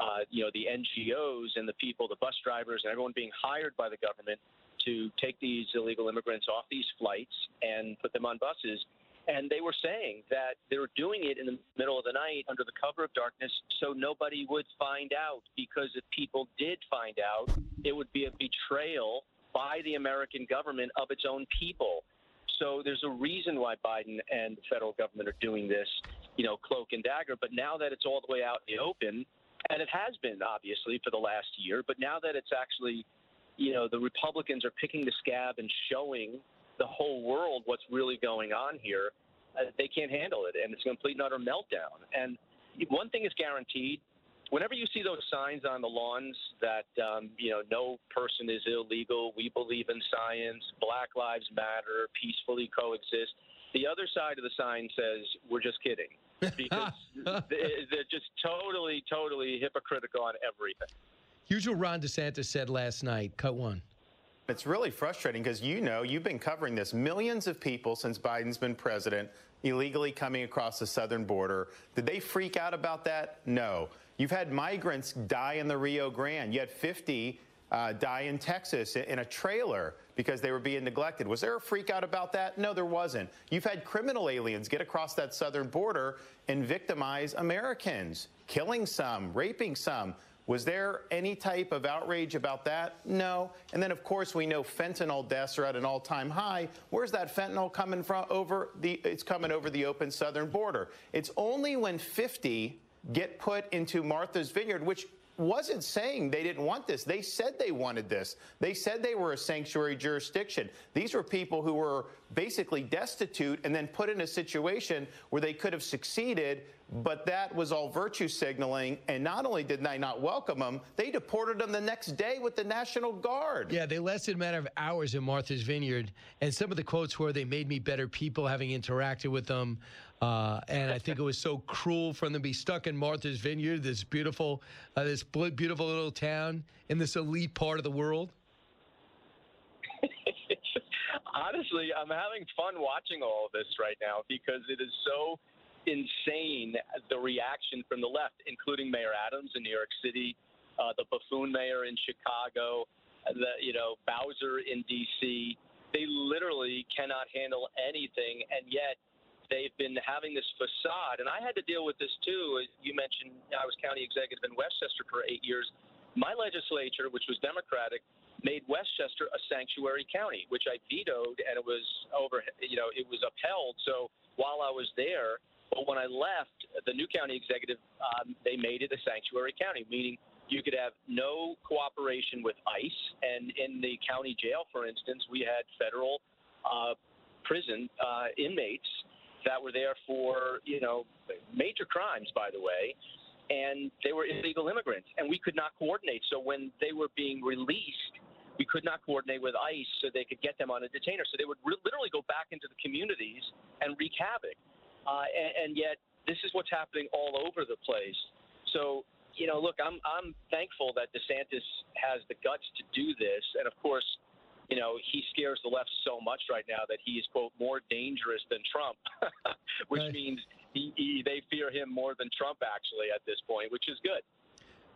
uh, you know, the NGOs and the people, the bus drivers, and everyone being hired by the government to take these illegal immigrants off these flights and put them on buses. And they were saying that they were doing it in the middle of the night under the cover of darkness so nobody would find out. Because if people did find out, it would be a betrayal by the American government of its own people. So there's a reason why Biden and the federal government are doing this, you know, cloak and dagger. But now that it's all the way out in the open, and it has been obviously for the last year, but now that it's actually, you know, the Republicans are picking the scab and showing the whole world what's really going on here, uh, they can't handle it, and it's a complete and utter meltdown. And one thing is guaranteed: whenever you see those signs on the lawns that um, you know no person is illegal, we believe in science, Black Lives Matter, peacefully coexist. The other side of the sign says we're just kidding because they're just totally, totally hypocritical on everything. Here's what Ron DeSantis said last night. Cut one. It's really frustrating because you know you've been covering this. Millions of people since Biden's been president illegally coming across the southern border. Did they freak out about that? No. You've had migrants die in the Rio Grande. You had 50 uh, die in Texas in a trailer because they were being neglected. Was there a freak out about that? No, there wasn't. You've had criminal aliens get across that southern border and victimize Americans, killing some, raping some. Was there any type of outrage about that? No. And then, of course, we know fentanyl deaths are at an all-time high. Where's that fentanyl coming from? Over the, it's coming over the open southern border. It's only when 50 get put into Martha's Vineyard, which wasn't saying they didn't want this. They said they wanted this. They said they were a sanctuary jurisdiction. These were people who were basically destitute and then put in a situation where they could have succeeded, but that was all virtue signaling. And not only did they not welcome them, they deported them the next day with the National Guard. Yeah, they lasted a matter of hours in Martha's Vineyard. And some of the quotes were, they made me better people having interacted with them. Uh, and I think it was so cruel for them to be stuck in Martha's Vineyard, this beautiful, uh, this beautiful little town in this elite part of the world. Honestly, I'm having fun watching all of this right now because it is so insane the reaction from the left, including Mayor Adams in New York City, uh, the buffoon mayor in Chicago, the you know Bowser in D.C. They literally cannot handle anything, and yet they've been having this facade. And I had to deal with this too. You mentioned I was county executive in Westchester for eight years. My legislature, which was Democratic, made Westchester a sanctuary county, which I vetoed, and it was over. You know, it was upheld. So while I was there, but when I left, the new county executive, um, they made it a sanctuary county, meaning you could have no cooperation with ICE. And in the county jail, for instance, we had federal uh, prison uh, inmates that were there for, you know, major crimes, by the way, and they were illegal immigrants, and we could not coordinate. So when they were being released, we could not coordinate with ICE so they could get them on a detainer. So they would re- literally go back into the communities and wreak havoc. Uh, and, and yet, this is what's happening all over the place. So, you know, look, I'm I'm thankful that DeSantis has the guts to do this, and of course, you know, he scares the left so much right now that he is, quote, more dangerous than Trump, which right. means he, he, they fear him more than Trump, actually, at this point, which is good.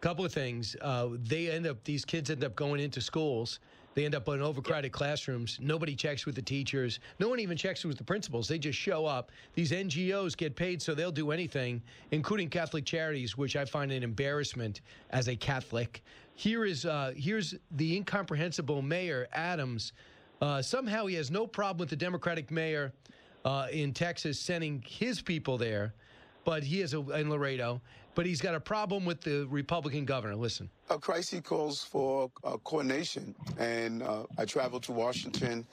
Couple of things. Uh, they end up, these kids end up going into schools. They end up in overcrowded classrooms. Nobody checks with the teachers. No one even checks with the principals. They just show up. These NGOs get paid so they'll do anything, including Catholic Charities, which I find an embarrassment as a Catholic. Here is uh, here's the incomprehensible mayor Adams. Uh, somehow he has no problem with the Democratic mayor uh, in Texas sending his people there. but he is a, in Laredo. But he's got a problem with the Republican governor. Listen. A crisis calls for uh, coordination, and uh, I traveled to Washington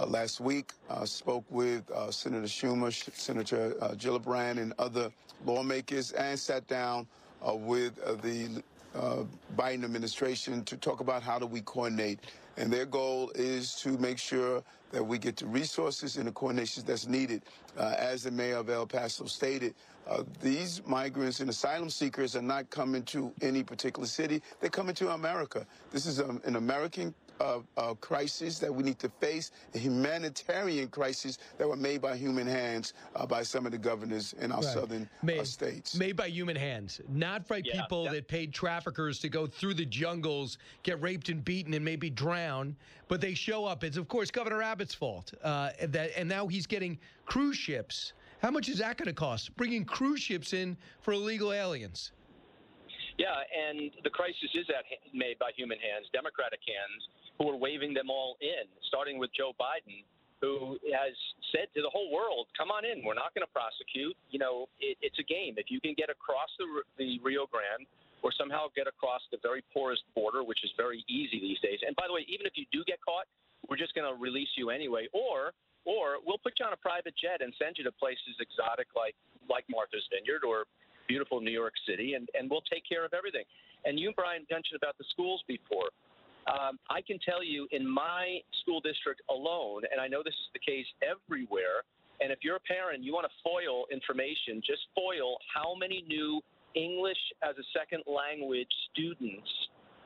uh, last week. Spoke with uh, Senator Schumer, Senator Gillibrand, and other lawmakers, and sat down with the uh, Biden administration to talk about how do we coordinate. And their goal is to make sure that we get the resources and the coordination that's needed. Uh, as the mayor of El Paso stated, uh, these migrants and asylum seekers are not coming to any particular city. They're coming to America. This is um, an American uh, uh, crisis that we need to face, a humanitarian crisis that were made by human hands uh, by some of the governors in our Right. southern uh, made, states. Made by human hands, not by Yeah, people yeah. that paid traffickers to go through the jungles, get raped and beaten, and maybe drown. But they show up. It's of course Governor Abbott's fault. Uh, that and now he's getting cruise ships. How much is that going to cost? Bringing cruise ships in for illegal aliens. Yeah, and the crisis is at, made by human hands, Democratic hands, who are waving them all in, starting with Joe Biden, who has said to the whole world, "Come on in. We're not going to prosecute. You know, it, it's a game. If you can get across the the Rio Grande." Or somehow get across the very porous border, which is very easy these days. And by the way, even if you do get caught, we're just going to release you anyway. Or, or we'll put you on a private jet and send you to places exotic like like Martha's Vineyard or beautiful New York City, and, and we'll take care of everything. And you, Brian, mentioned about the schools before. Um, I can tell you in my school district alone, and I know this is the case everywhere. And if you're a parent, you want to foil information, just foil how many new English as a second language students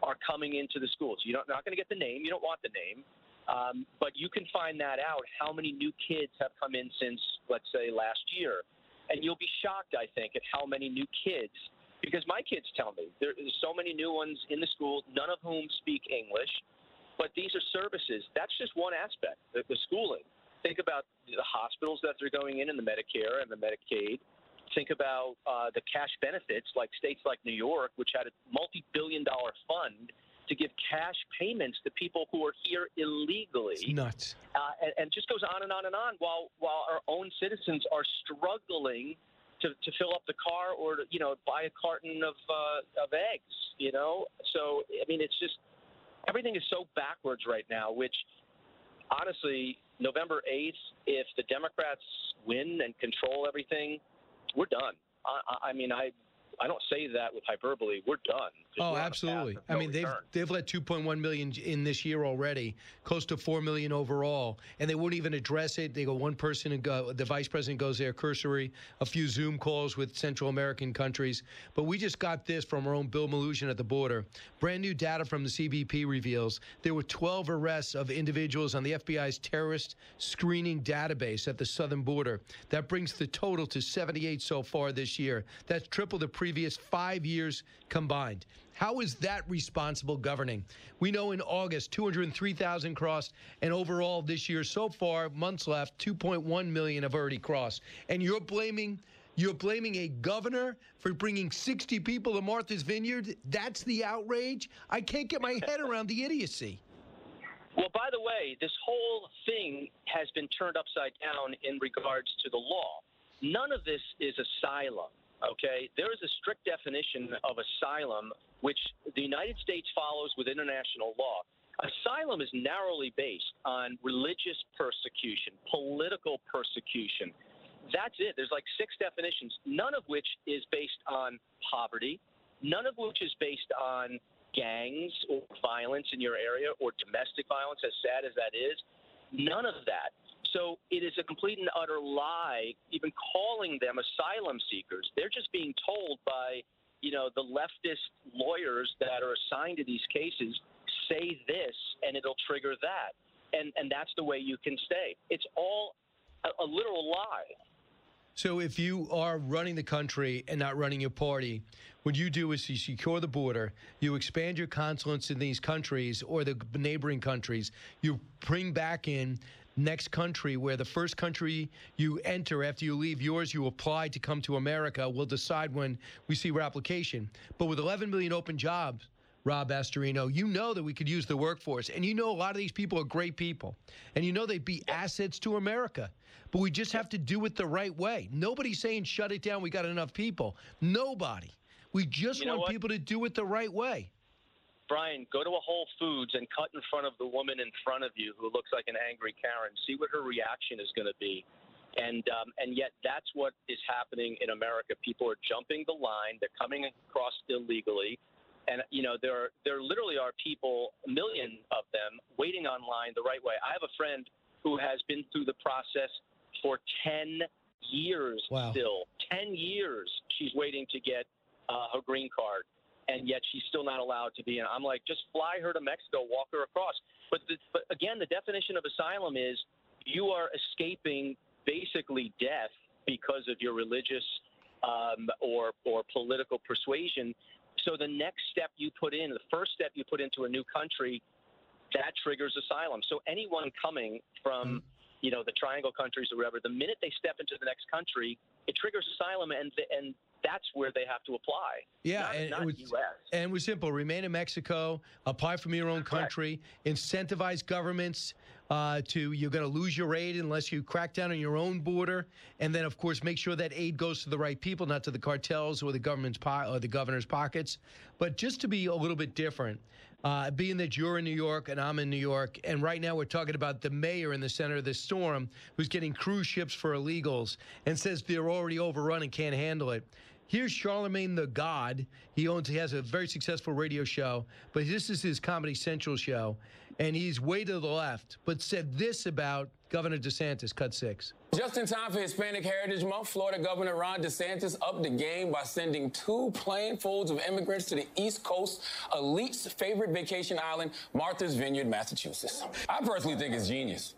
are coming into the schools. You're not, going to get the name, you don't want the name, um, but you can find that out how many new kids have come in since, let's say, last year. And you'll be shocked, I think, at how many new kids, because my kids tell me there's so many new ones in the school, none of whom speak English, but these are services. That's just one aspect, the, the schooling. Think about the hospitals that they're going in and the Medicare and the Medicaid. Think about uh, the cash benefits, like states like New York, which had a multi billion dollar fund to give cash payments to people who are here illegally. It's nuts. Uh, and, and it just goes on and on and on while, while our own citizens are struggling to, to fill up the car or to, you know, buy a carton of, uh, of eggs, you know? So, I mean, it's just everything is so backwards right now, which honestly, November 8th, if the Democrats win and control everything, we're done. I- I mean, I, I don't say that with hyperbole. We're done. Oh, we're on a path absolutely. of I no mean, they've return. they've let 2.1 million in this year already, close to 4 million overall, and they wouldn't even address it. They go one person and go, the vice president goes there cursory, a few Zoom calls with Central American countries. But we just got this from our own Bill Melugin at the border. Brand new data from the CBP reveals there were 12 arrests of individuals on the FBI's terrorist screening database at the southern border. That brings the total to 78 so far this year. That's triple the previous five years combined. How is that responsible governing? We know in August, 203,000 crossed, and overall this year so far, months left, 2.1 million have already crossed. And you're blaming you're blaming a governor for bringing 60 people to Martha's Vineyard? That's the outrage? I can't get my head around the idiocy. Well, by the way, this whole thing has been turned upside down in regards to the law. None of this is asylum, okay? There is a strict definition of asylum, which the United States follows with international law. Asylum is narrowly based on religious persecution, political persecution. That's it. There's like six definitions, none of which is based on poverty, none of which is based on gangs or violence in your area or domestic violence, as sad as that is. None of that. So it is a complete and utter lie, even calling them asylum seekers. They're just being told by, you know, the leftist lawyers that are assigned to these cases, say this and it'll trigger that. And, and that's the way you can stay. It's all a, a literal lie. So if you are running the country and not running your party, what you do is you secure the border, you expand your consulates in these countries or the neighboring countries, you bring back in next country where the first country you enter after you leave yours you apply to come to America will decide when we see your application. But with 11 million open jobs, Rob Astorino, you know that we could use the workforce, and you know a lot of these people are great people, and you know they'd be assets to America. But we just have to do it the right way. Nobody's saying shut it down. We got enough people. Nobody. We just You know want what? people to do it the right way. Brian, go to a Whole Foods and cut in front of the woman in front of you who looks like an angry Karen. See what her reaction is going to be. And um, and yet that's what is happening in America. People are jumping the line. They're coming across illegally, and you know there are, there literally are people, a million of them, waiting online the right way. I have a friend who has been through the process for ten years. Wow. Still, ten years she's waiting to get uh, her green card and yet she's still not allowed to be in. I'm like, just fly her to Mexico, walk her across. But, the, but again, the definition of asylum is you are escaping basically death because of your religious um, or or political persuasion. So the next step you put in, the first step you put into a new country, that triggers asylum. So anyone coming from you know the triangle countries or wherever, the minute they step into the next country, it triggers asylum, and and that's where they have to apply. Yeah, not, and not it was, U.S. and it was simple. Remain in Mexico, apply from your own country, incentivize governments uh, to you're going to lose your aid unless you crack down on your own border, and then of course make sure that aid goes to the right people, not to the cartels or the government's po- or the governor's pockets. But just to be a little bit different, uh, being that you're in New York and I'm in New York, and right now we're talking about the mayor in the center of this storm who's getting cruise ships for illegals and says they're already overrun and can't handle it. Here's Charlemagne the God. He owns, he has a very successful radio show, but this is his Comedy Central show, and he's way to the left, but said this about Governor DeSantis. Cut six. Just in time for Hispanic Heritage Month, Florida Governor Ron DeSantis upped the game by sending two planefolds of immigrants to the East Coast, elite's favorite vacation island, Martha's Vineyard, Massachusetts. I personally think it's genius.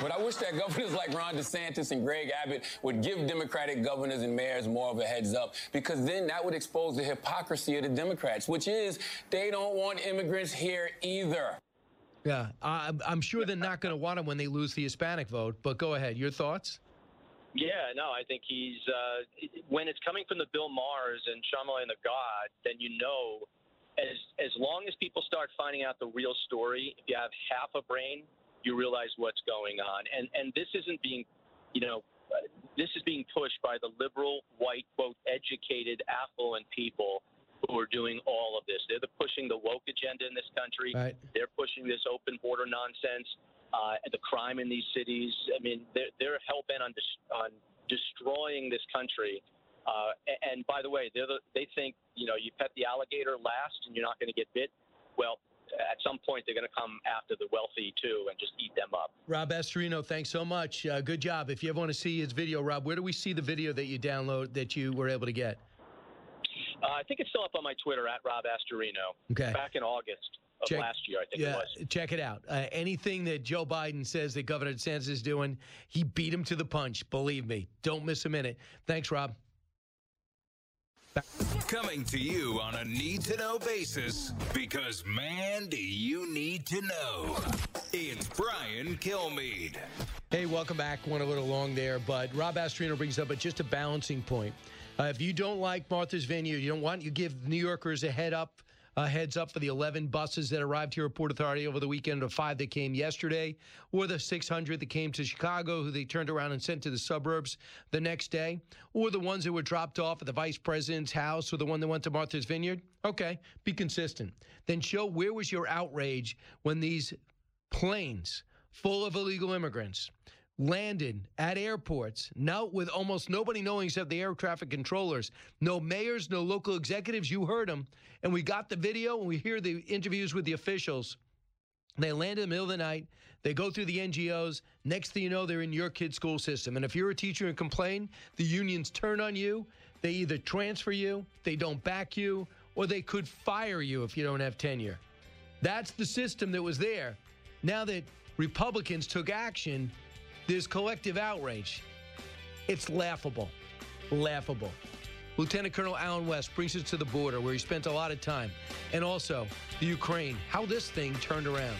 But I wish that governors like Ron DeSantis and Greg Abbott would give Democratic governors and mayors more of a heads up because then that would expose the hypocrisy of the Democrats, which is they don't want immigrants here either. Yeah, I'm, I'm sure they're not going to want him when they lose the Hispanic vote. But go ahead. Your thoughts? Yeah, no, I think he's uh, when it's coming from the Bill Mahers and Charlemagne the God, then you know, as as long as people start finding out the real story, if you have half a brain, you realize what's going on, and and this isn't being, you know, this is being pushed by the liberal, white, quote, educated, affluent people who are doing all of this. They're the pushing the woke agenda in this country. Right. They're pushing this open border nonsense. Uh, the crime in these cities. I mean, they're, they're hell bent on, dis- on destroying this country. Uh, a- and by the way, they're the, they think you know you pet the alligator last and you're not going to get bit. Well, at some point they're going to come after the wealthy too and just eat them up. Rob Astorino, thanks so much. Uh, good job. If you ever want to see his video, Rob, where do we see the video that you download that you were able to get? Uh, I think it's still up on my Twitter at Rob Astorino. Okay. Back in August of Check- last year, I think yeah, it was. check it out. Uh, anything that Joe Biden says that Governor DeSantis is doing, he beat him to the punch. Believe me. Don't miss a minute. Thanks, Rob. Coming to you on a need to know basis because, man, do you need to know? It's Brian Kilmeade. Hey, welcome back. Went a little long there, but Rob Astorino brings up a, just a balancing point. Uh, if you don't like Martha's Vineyard, you don't want you give New Yorkers a head up, a heads up for the 11 buses that arrived here at Port Authority over the weekend, or five that came yesterday, or the 600 that came to Chicago, who they turned around and sent to the suburbs the next day, or the ones that were dropped off at the vice president's house, or the one that went to Martha's Vineyard. Okay, be consistent. Then show where was your outrage when these planes full of illegal immigrants landed at airports now with almost nobody knowing except the air traffic controllers. No mayors no local executives you heard them and we got the video and we hear the interviews with the officials. They land in the middle of the night. They go through the ngos next thing you know they're in your kid's school system. And if you're a teacher and complain the unions turn on you. They either transfer you they don't back you or they could fire you if you don't have tenure. That's the system that was there. Now that republicans took action there's collective outrage. It's laughable. Laughable. Lieutenant Colonel Allen West brings us to the border where he spent a lot of time. And also the Ukraine, how this thing turned around.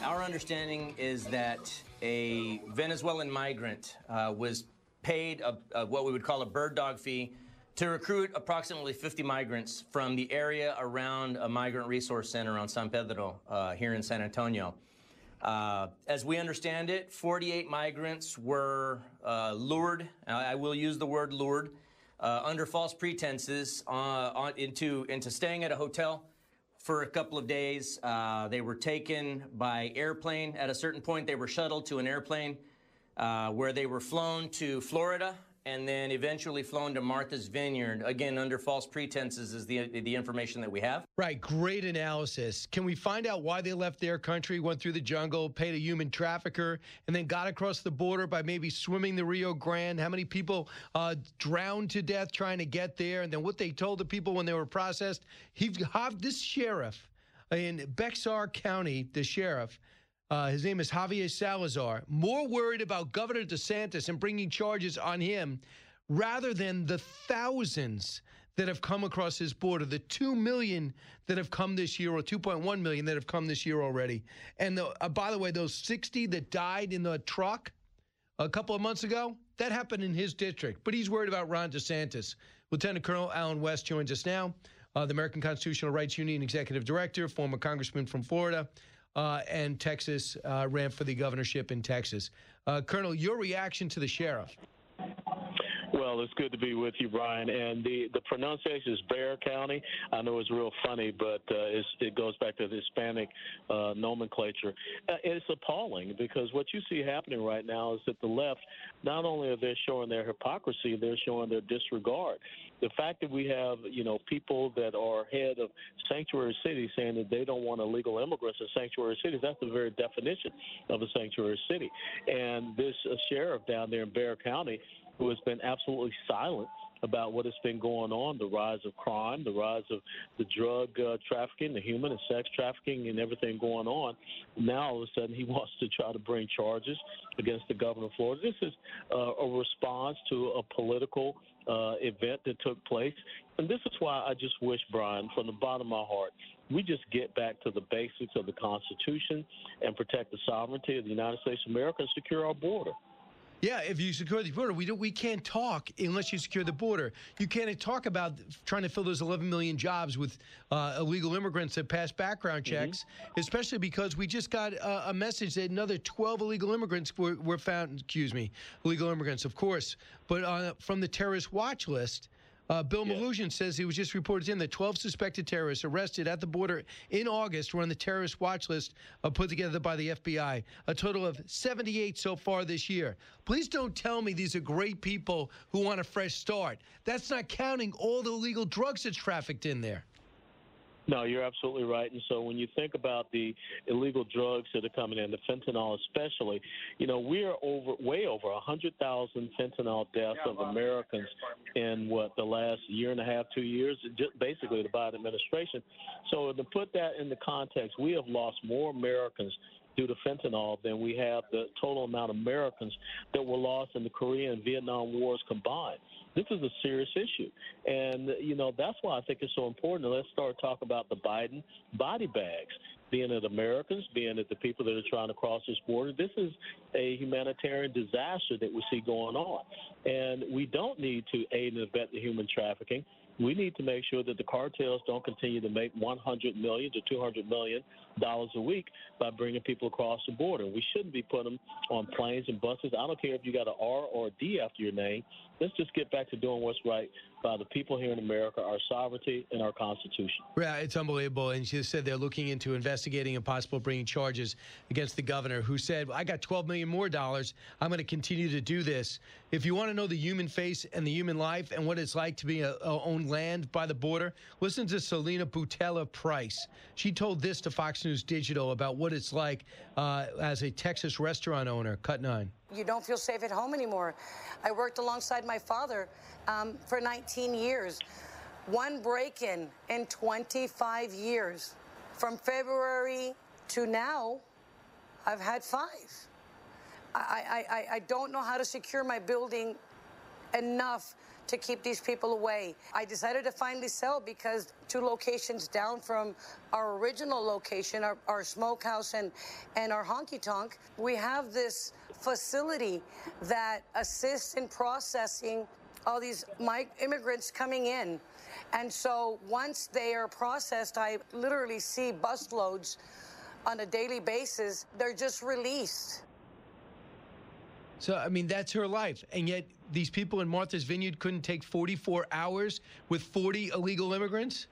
Our understanding is that a Venezuelan migrant uh, was paid a, a, what we would call a bird dog fee to recruit approximately 50 migrants from the area around a migrant resource center on San Pedro uh, here in San Antonio. Uh, as we understand it, 48 migrants were uh, lured, I will use the word lured, uh, under false pretenses uh, on, into, into staying at a hotel for a couple of days. Uh, they were taken by airplane. At a certain point, they were shuttled to an airplane uh, where they were flown to Florida and then eventually flown to Martha's Vineyard, again, under false pretenses, is the, the information that we have. Right. Great analysis. Can we find out why they left their country, went through the jungle, paid a human trafficker, and then got across the border by maybe swimming the Rio Grande? How many people uh, drowned to death trying to get there? And then what they told the people when they were processed? He, this sheriff in Bexar County, the sheriff, uh, his name is Javier Salazar, more worried about Governor DeSantis and bringing charges on him rather than the thousands that have come across his border, the 2 million that have come this year, or 2.1 million that have come this year already. And the, uh, by the way, those 60 that died in the truck a couple of months ago, that happened in his district. But he's worried about Ron DeSantis. Lieutenant Colonel Allen West joins us now, uh, the American Constitutional Rights Union Executive Director, former Congressman from Florida uh, and Texas uh, ran for the governorship in Texas. Uh, Colonel, your reaction to the sheriff? Well, it's good to be with you, Brian. And the, the pronunciation is Bear County. I know it's real funny, but uh, it goes back to the Hispanic uh, nomenclature. Uh, it's appalling because what you see happening right now is that the left, not only are they showing their hypocrisy, they're showing their disregard. The fact that we have, you know, people that are head of sanctuary cities saying that they don't want illegal immigrants in sanctuary cities, that's the very definition of a sanctuary city. And this uh, sheriff down there in Bear County who has been absolutely silent about what has been going on the rise of crime, the rise of the drug uh, trafficking, the human and sex trafficking, and everything going on. Now, all of a sudden, he wants to try to bring charges against the governor of Florida. This is uh, a response to a political uh, event that took place. And this is why I just wish, Brian, from the bottom of my heart, we just get back to the basics of the Constitution and protect the sovereignty of the United States of America and secure our border. Yeah, if you secure the border, we don't, we can't talk unless you secure the border. You can't talk about trying to fill those 11 million jobs with uh, illegal immigrants that pass background mm-hmm. checks, mm-hmm. especially because we just got uh, a message that another 12 illegal immigrants were, were found. Excuse me, illegal immigrants, of course, but uh, from the terrorist watch list. Uh, Bill yeah. Melugin says he was just reported in that 12 suspected terrorists arrested at the border in August were on the terrorist watch list uh, put together by the FBI. A total of 78 so far this year. Please don't tell me these are great people who want a fresh start. That's not counting all the illegal drugs that's trafficked in there. No, you're absolutely right. And so when you think about the illegal drugs that are coming in, the fentanyl especially, you know, we are over way over 100,000 fentanyl deaths of Americans in what the last year and a half, two years, just basically the Biden administration. So to put that in the context, we have lost more Americans due to fentanyl than we have the total amount of Americans that were lost in the Korea and Vietnam wars combined. This is a serious issue. And, you know, that's why I think it's so important. Let's start talking about the Biden body bags being it Americans, being it the people that are trying to cross this border. This is a humanitarian disaster that we see going on. And we don't need to aid and abet the human trafficking. We need to make sure that the cartels don't continue to make 100 million to 200 million dollars a week by bringing people across the border. We shouldn't be putting them on planes and buses. I don't care if you got an R or a D after your name. Let's just get back to doing what's right by the people here in America, our sovereignty, and our Constitution. Yeah, it's unbelievable. And she said they're looking into investigating and possible bringing charges against the governor, who said, "I got 12 million more dollars. I'm going to continue to do this." If you want to know the human face and the human life and what it's like to be a, a own land by the border, listen to Selena Butela Price. She told this to Fox News Digital about what it's like uh, as a Texas restaurant owner. Cut nine. You don't feel safe at home anymore. I worked alongside my father um, for 19 years. One break in in 25 years. From February to now, I've had five. I, I, I don't know how to secure my building enough to keep these people away. I decided to finally sell because two locations down from our original location, our, our smokehouse and, and our honky tonk, we have this facility that assists in processing all these my immigrants coming in. And so once they are processed, I literally see busloads on a daily basis. They're just released. So, I mean, that's her life. And yet, these people in Martha's Vineyard couldn't take 44 hours with 40 illegal immigrants?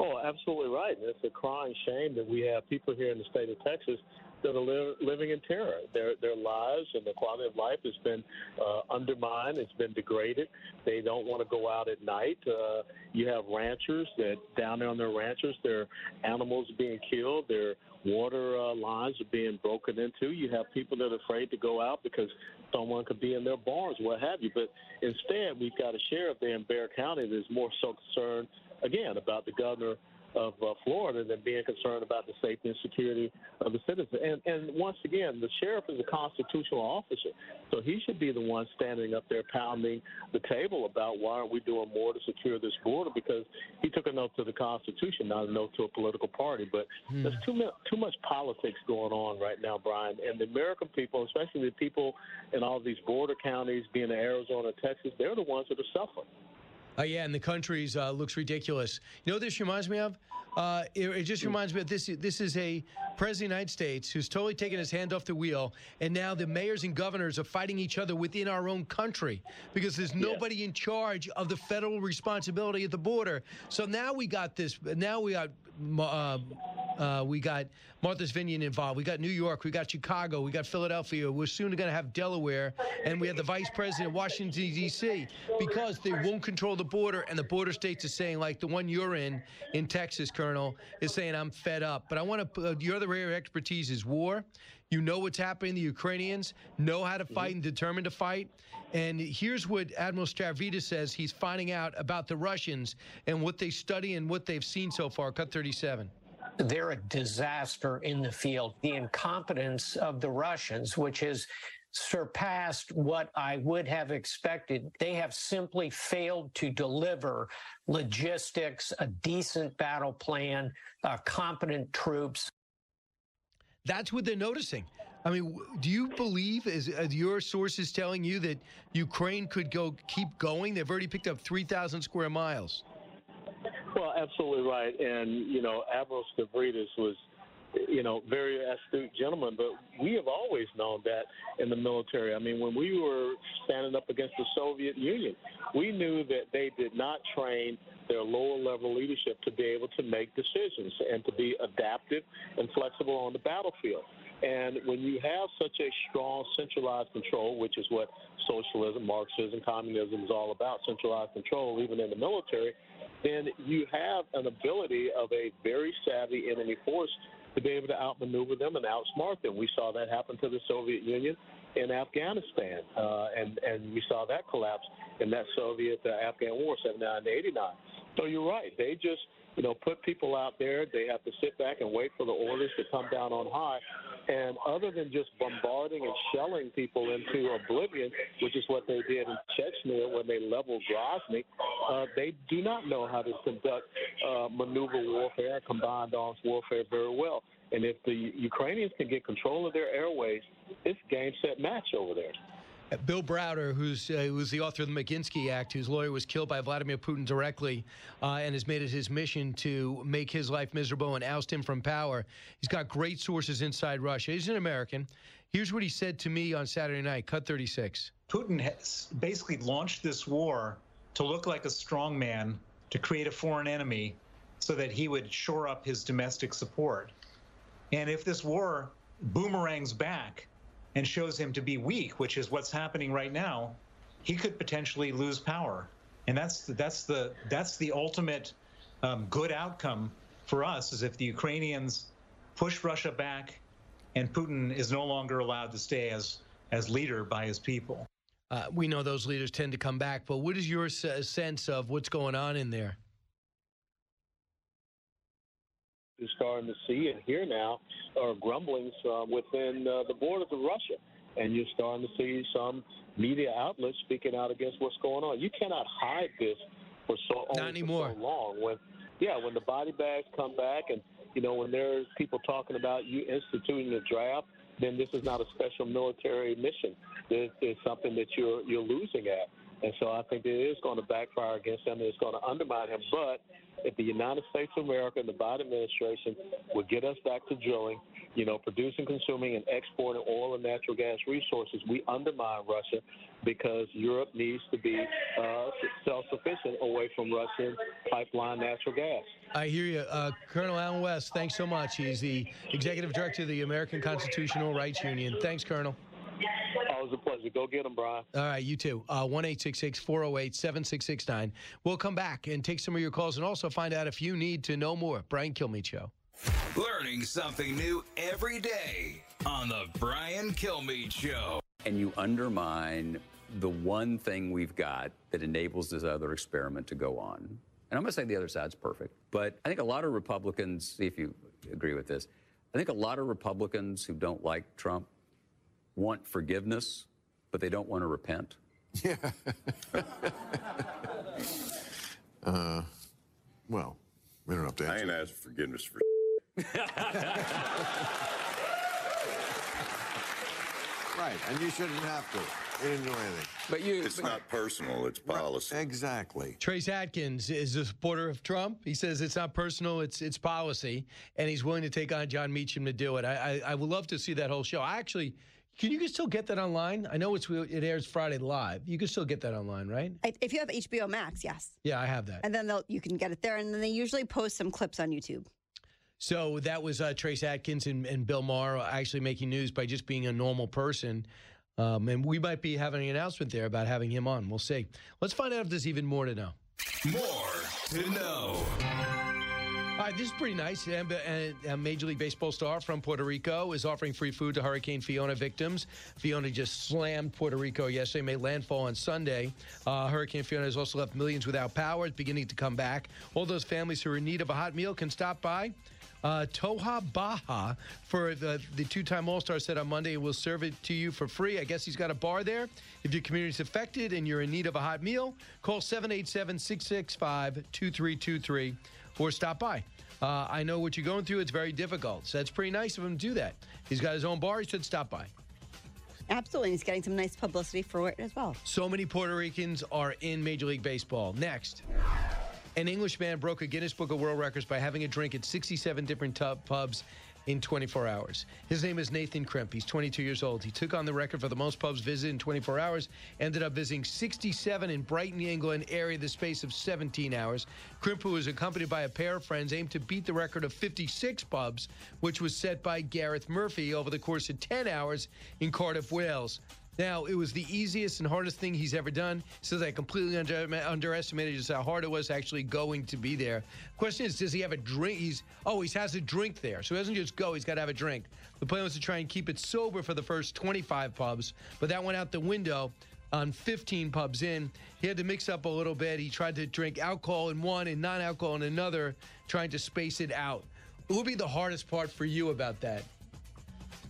Oh, absolutely right. And it's a crying shame that we have people here in the state of Texas that are li- living in terror. Their their lives and their quality of life has been uh, undermined. It's been degraded. They don't want to go out at night. Uh, you have ranchers that down there on their ranches, their animals are being killed. Their water uh, lines are being broken into. You have people that are afraid to go out because someone could be in their barns, what have you. But instead, we've got a sheriff there in Bexar County that's more so concerned again about the governor of uh, Florida than being concerned about the safety and security of the citizens. And, and once again, the sheriff is a constitutional officer, so he should be the one standing up there pounding the table about why aren't we doing more to secure this border? Because he took an oath to the Constitution, not an oath to a political party. But Hmm. there's too much too much politics going on right now, Brian, and the American people, especially the people in all these border counties, being in Arizona, Texas, they're the ones that are suffering. Uh, yeah, and the country's uh, looks ridiculous. You know what this reminds me of? Uh, it, it just reminds me of this. This is a president of the United States who's totally taken his hand off the wheel, and now the mayors and governors are fighting each other within our own country because there's nobody in charge of the federal responsibility at the border. So now we got this. Now we got. Uh, uh, we got Martha's Vineyard involved. We got New York. We got Chicago. We got Philadelphia. We're soon going to have Delaware. And we have the vice president of Washington, D.C. because they won't control the border. And the border states are saying, like the one you're in, in Texas, Colonel, is saying, I'm fed up. But I want to, uh, your other area of expertise is war. You know what's happening. The Ukrainians know how to fight and determined to fight. And here's what Admiral Stavridis says he's finding out about the Russians and what they study and what they've seen so far. Cut 37. They're a disaster in the field. The incompetence of the Russians, which has surpassed what I would have expected. They have simply failed to deliver logistics, a decent battle plan, uh, competent troops. That's what they're noticing. I mean, do you believe, is, your sources telling you that Ukraine could go keep going? They've already picked up 3,000 square miles. Well, absolutely right. And, you know, Admiral Stavridis was, you know, very astute gentleman, but we have always known that in the military. I mean, when we were standing up against the Soviet Union, we knew that they did not train their lower level leadership to be able to make decisions and to be adaptive and flexible on the battlefield. And when you have such a strong centralized control, which is what socialism, Marxism, communism is all about, centralized control, even in the military, then you have an ability of a very savvy enemy force to be able to outmaneuver them and outsmart them. We saw that happen to the Soviet Union in Afghanistan, uh, and and we saw that collapse in that Soviet uh, Afghan War, 79 to 89. So you're right. They just you know put people out there. They have to sit back and wait for the orders to come down on high. And other than just bombarding and shelling people into oblivion, which is what they did in Chechnya when they leveled Grozny, uh, they do not know how to conduct uh, maneuver warfare, combined arms warfare very well. And if the Ukrainians can get control of their airways, it's game, set, match over there. Bill Browder, who's uh, who's the author of the Magnitsky Act, whose lawyer was killed by Vladimir Putin directly, uh, and has made it his mission to make his life miserable and oust him from power. He's got great sources inside Russia. He's an American. Here's what he said to me on Saturday night. Cut 36. Putin has basically launched this war to look like a strong man, to create a foreign enemy, so that he would shore up his domestic support. And if this war boomerangs back and shows him to be weak, which is what's happening right now, he could potentially lose power. And that's that's the that's the ultimate um, good outcome for us is if the Ukrainians push Russia back, and Putin is no longer allowed to stay as as leader by his people. Uh, we know those leaders tend to come back, but what is your sense of what's going on in there? You're starting to see and hear now are grumblings uh, within uh, the borders of Russia. And you're starting to see some media outlets speaking out against what's going on. You cannot hide this for so, only anymore. So long. When, yeah, when the body bags come back and, you know, when there's people talking about you instituting a draft, then this is not a special military mission. This is something that you're, you're losing at. And so I think it is going to backfire against him. It's going to undermine him. But if the United States of America and the Biden administration would get us back to drilling, you know, producing, consuming, and exporting oil and natural gas resources, we undermine Russia because Europe needs to be uh, self-sufficient away from Russian pipeline natural gas. I hear you. Uh, Colonel Allen West, thanks so much. He's the executive director of the American Constitutional Rights Union. Thanks, Colonel. Always a pleasure. Go get them, Brian. All right, you too. Uh, 1 408 7669. We'll come back and take some of your calls and also find out if you need to know more. Brian Kilmeade Show. Learning something new every day on The Brian Kilmeade Show. And you undermine the one thing we've got that enables this other experiment to go on. And I'm going to say the other side's perfect. But I think a lot of Republicans, see if you agree with this, I think a lot of Republicans who don't like Trump want forgiveness, but they don't want to repent. Yeah. uh, well, we don't have to I ain't asked for forgiveness for. Right, and you shouldn't have to. You didn't do anything. But you. It's not personal. It's policy. Exactly. Trace Adkins is a supporter of Trump. He says it's not personal, it's it's policy, and he's willing to take on Jon Meacham to do it. I I, I would love to see that whole show. I actually. Can you still get that online? I know it's it airs Friday live. You can still get that online, right? If you have HBO Max, yes. Yeah, I have that. And then they'll, you can get it there. And then they usually post some clips on YouTube. So that was uh, Trace Adkins and, and Bill Maher actually making news by just being a normal person. Um, and we might be having an announcement there about having him on. We'll see. Let's find out if there's even more to know. More to know. All right, this is pretty nice. And, and a Major League Baseball star from Puerto Rico is offering free food to Hurricane Fiona victims. Fiona just slammed Puerto Rico yesterday, made landfall on Sunday. Uh, Hurricane Fiona has also left millions without power. It's beginning to come back. All those families who are in need of a hot meal can stop by. Uh, Toa Baja for the, the two-time All-Star said on Monday will serve it to you for free. I guess he's got a bar there. If your community is affected and you're in need of a hot meal, call 787-665-2323 or stop by. Uh, I know what you're going through. It's very difficult. So that's pretty nice of him to do that. He's got his own bar. He should stop by. Absolutely. And he's getting some nice publicity for it as well. So many Puerto Ricans are in Major League Baseball. Next. An Englishman broke a Guinness Book of World Records by having a drink at 67 different tub pubs in 24 hours. His name is Nathan Crimp. He's 22 years old. He took on the record for the most pubs visited in 24 hours, ended up visiting 67 in Brighton, England area the space of 17 hours. Crimp, who was accompanied by a pair of friends, aimed to beat the record of 56 pubs, which was set by Gareth Murphy over the course of 10 hours in Cardiff, Wales. Now, it was the easiest and hardest thing he's ever done. Says I completely under, underestimated just how hard it was actually going to be there. Question is, does he have a drink? He's oh, he has a drink there, so he doesn't just go. He's got to have a drink. The plan was to try and keep it sober for the first 25 pubs, but that went out the window on 15 pubs in. He had to mix up a little bit. He tried to drink alcohol in one and non-alcohol in another, trying to space it out. What would be the hardest part for you about that?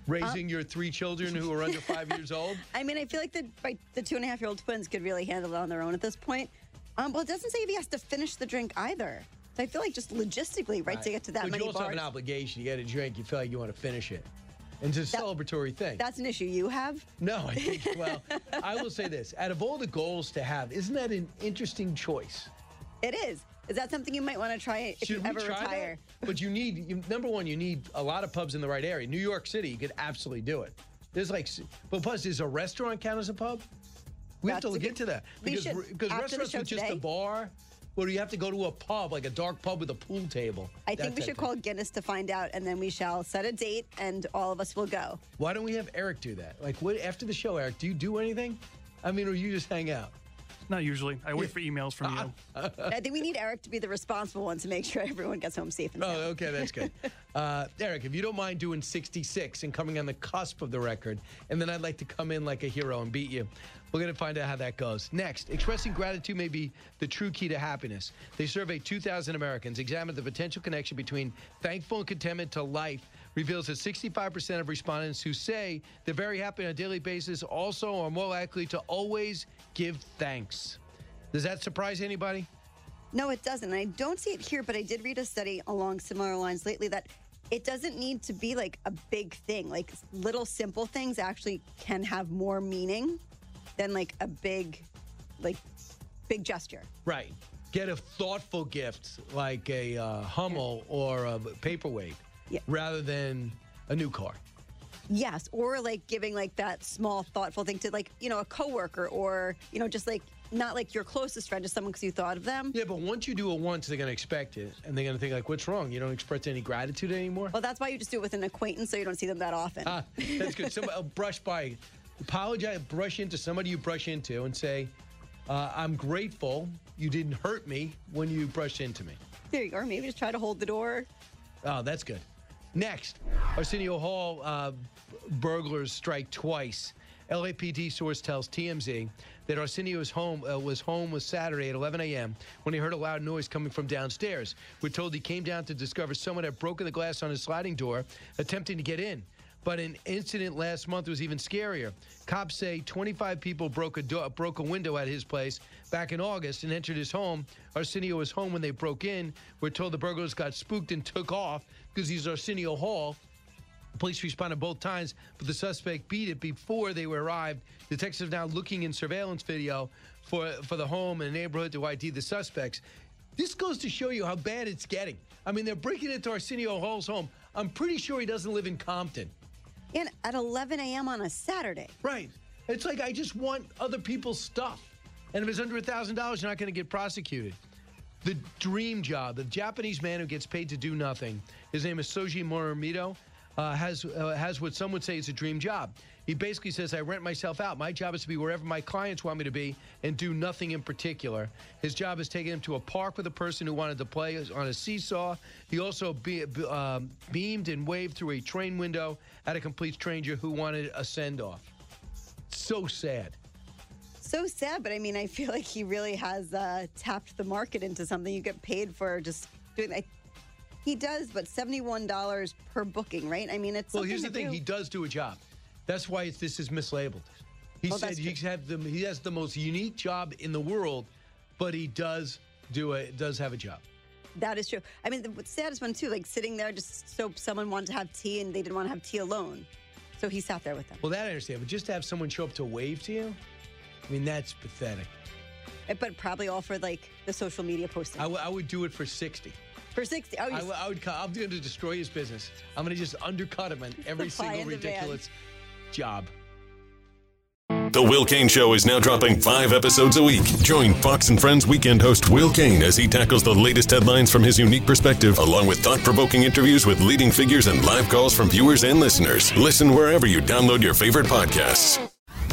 Raising your three children who are under five years old? I mean, I feel like the like, the two and a half year old twins could really handle it on their own at this point. Um, well, it doesn't say if he has to finish the drink either. So I feel like just logistically, right, to get to that but many you also bars. have an obligation. You got a drink. You feel like you want to finish it. And it's a That- celebratory thing. That's an issue you have. No, I think, well, I will say this. Out of all the goals to have, isn't that an interesting choice? It is. Is that something you might want to try if Should you ever try retire? that? But you need, you, number one, you need a lot of pubs in the right area. New York City, you could absolutely do it. There's like, but plus, does a restaurant count as a pub? We have to get good- to that because because restaurants with just a bar, well, you have to go to a pub, like a dark pub with a pool table. I think we should call Guinness to find out, and then we shall set a date, and all of us will go. Why don't we have Eric do that? Like, what after the show, Eric? Do you do anything? I mean, or you just hang out? Not usually. I wait for emails from you. I think we need Eric to be the responsible one to make sure everyone gets home safe and sound. Oh, okay, that's good. Uh, Eric, if you don't mind doing 66 and coming on the cusp of the record, and then I'd like to come in like a hero and beat you. We're going to find out how that goes. Next, expressing gratitude may be the true key to happiness. They surveyed 2,000 Americans, examined the potential connection between thankful and contentment to life, reveals that 65% of respondents who say they're very happy on a daily basis also are more likely to always give thanks. Does that surprise anybody? No, it doesn't. I don't see it here, but I did read a study along similar lines lately that it doesn't need to be like a big thing. Like little simple things actually can have more meaning than like a big like big gesture. Right. Get a thoughtful gift like a uh, Hummel or a paperweight Yeah. rather than a new car. Yes, or like giving like that small thoughtful thing to like you know a coworker or you know just like not like your closest friend, just someone because you thought of them. Yeah, but once you do it once, they're going to expect it. And they're going to think, like, what's wrong? You don't express any gratitude anymore? Well, that's why you just do it with an acquaintance so you don't see them that often. Ah, that's good. Somebody, brush by. Apologize, brush into somebody you brush into and say, uh, I'm grateful you didn't hurt me when you brushed into me. There you go. Or maybe just try to hold the door. Oh, that's good. Next, Arsenio Hall uh, burglars strike twice. LAPD source tells TMZ that Arsenio's home uh, was home was Saturday at 11 a.m. when he heard a loud noise coming from downstairs. We're told he came down to discover someone had broken the glass on his sliding door, attempting to get in. But an incident last month was even scarier. Cops say 25 people broke a do- broke a window at his place back in August and entered his home. Arsenio was home when they broke in. We're told the burglars got spooked and took off because he's Arsenio Hall. Police responded both times, but the suspect beat it before they were arrived. Detectives now looking in surveillance video for for the home and neighborhood to ID the suspects. This goes to show you how bad it's getting. I mean, they're breaking into Arsenio Hall's home. I'm pretty sure he doesn't live in Compton. And at 11 a.m. on a Saturday. Right. It's like I just want other people's stuff. And if it's under a $1,000, you're not going to get prosecuted. The dream job, the Japanese man who gets paid to do nothing, his name is Shoji Morimoto, uh, has, uh, has what some would say is a dream job. He basically says, I rent myself out. My job is to be wherever my clients want me to be and do nothing in particular. His job is taking him to a park with a person who wanted to play on a seesaw. He also be, um, beamed and waved through a train window at a complete stranger who wanted a send off. So sad. So sad, but I mean, I feel like he really has uh, tapped the market into something you get paid for just doing that. He does, but $71 per booking, right? I mean, it's Well, here's the thing: to he does do a job. That's why it's, this is mislabeled. He Well, said that's he have the he has the most unique job in the world, but he does do a does have a job. That is true. I mean, the saddest one too, like sitting there just so someone wanted to have tea and they didn't want to have tea alone. So he sat there with them. Well, that I understand, but just to have someone show up to wave to you, I mean, that's pathetic. Uh, But probably all for like the social media posting. I, w- I would do it for sixty. for 60. Oh, I, you- w- I would. co- I'm going to destroy his business. I'm going to just undercut him on every single and demand. ridiculous job. The Will Cain Show is now dropping five episodes a week. Join Fox and Friends weekend host Will Cain as he tackles the latest headlines from his unique perspective, along with thought provoking interviews with leading figures and live calls from viewers and listeners. Listen wherever you download your favorite podcasts.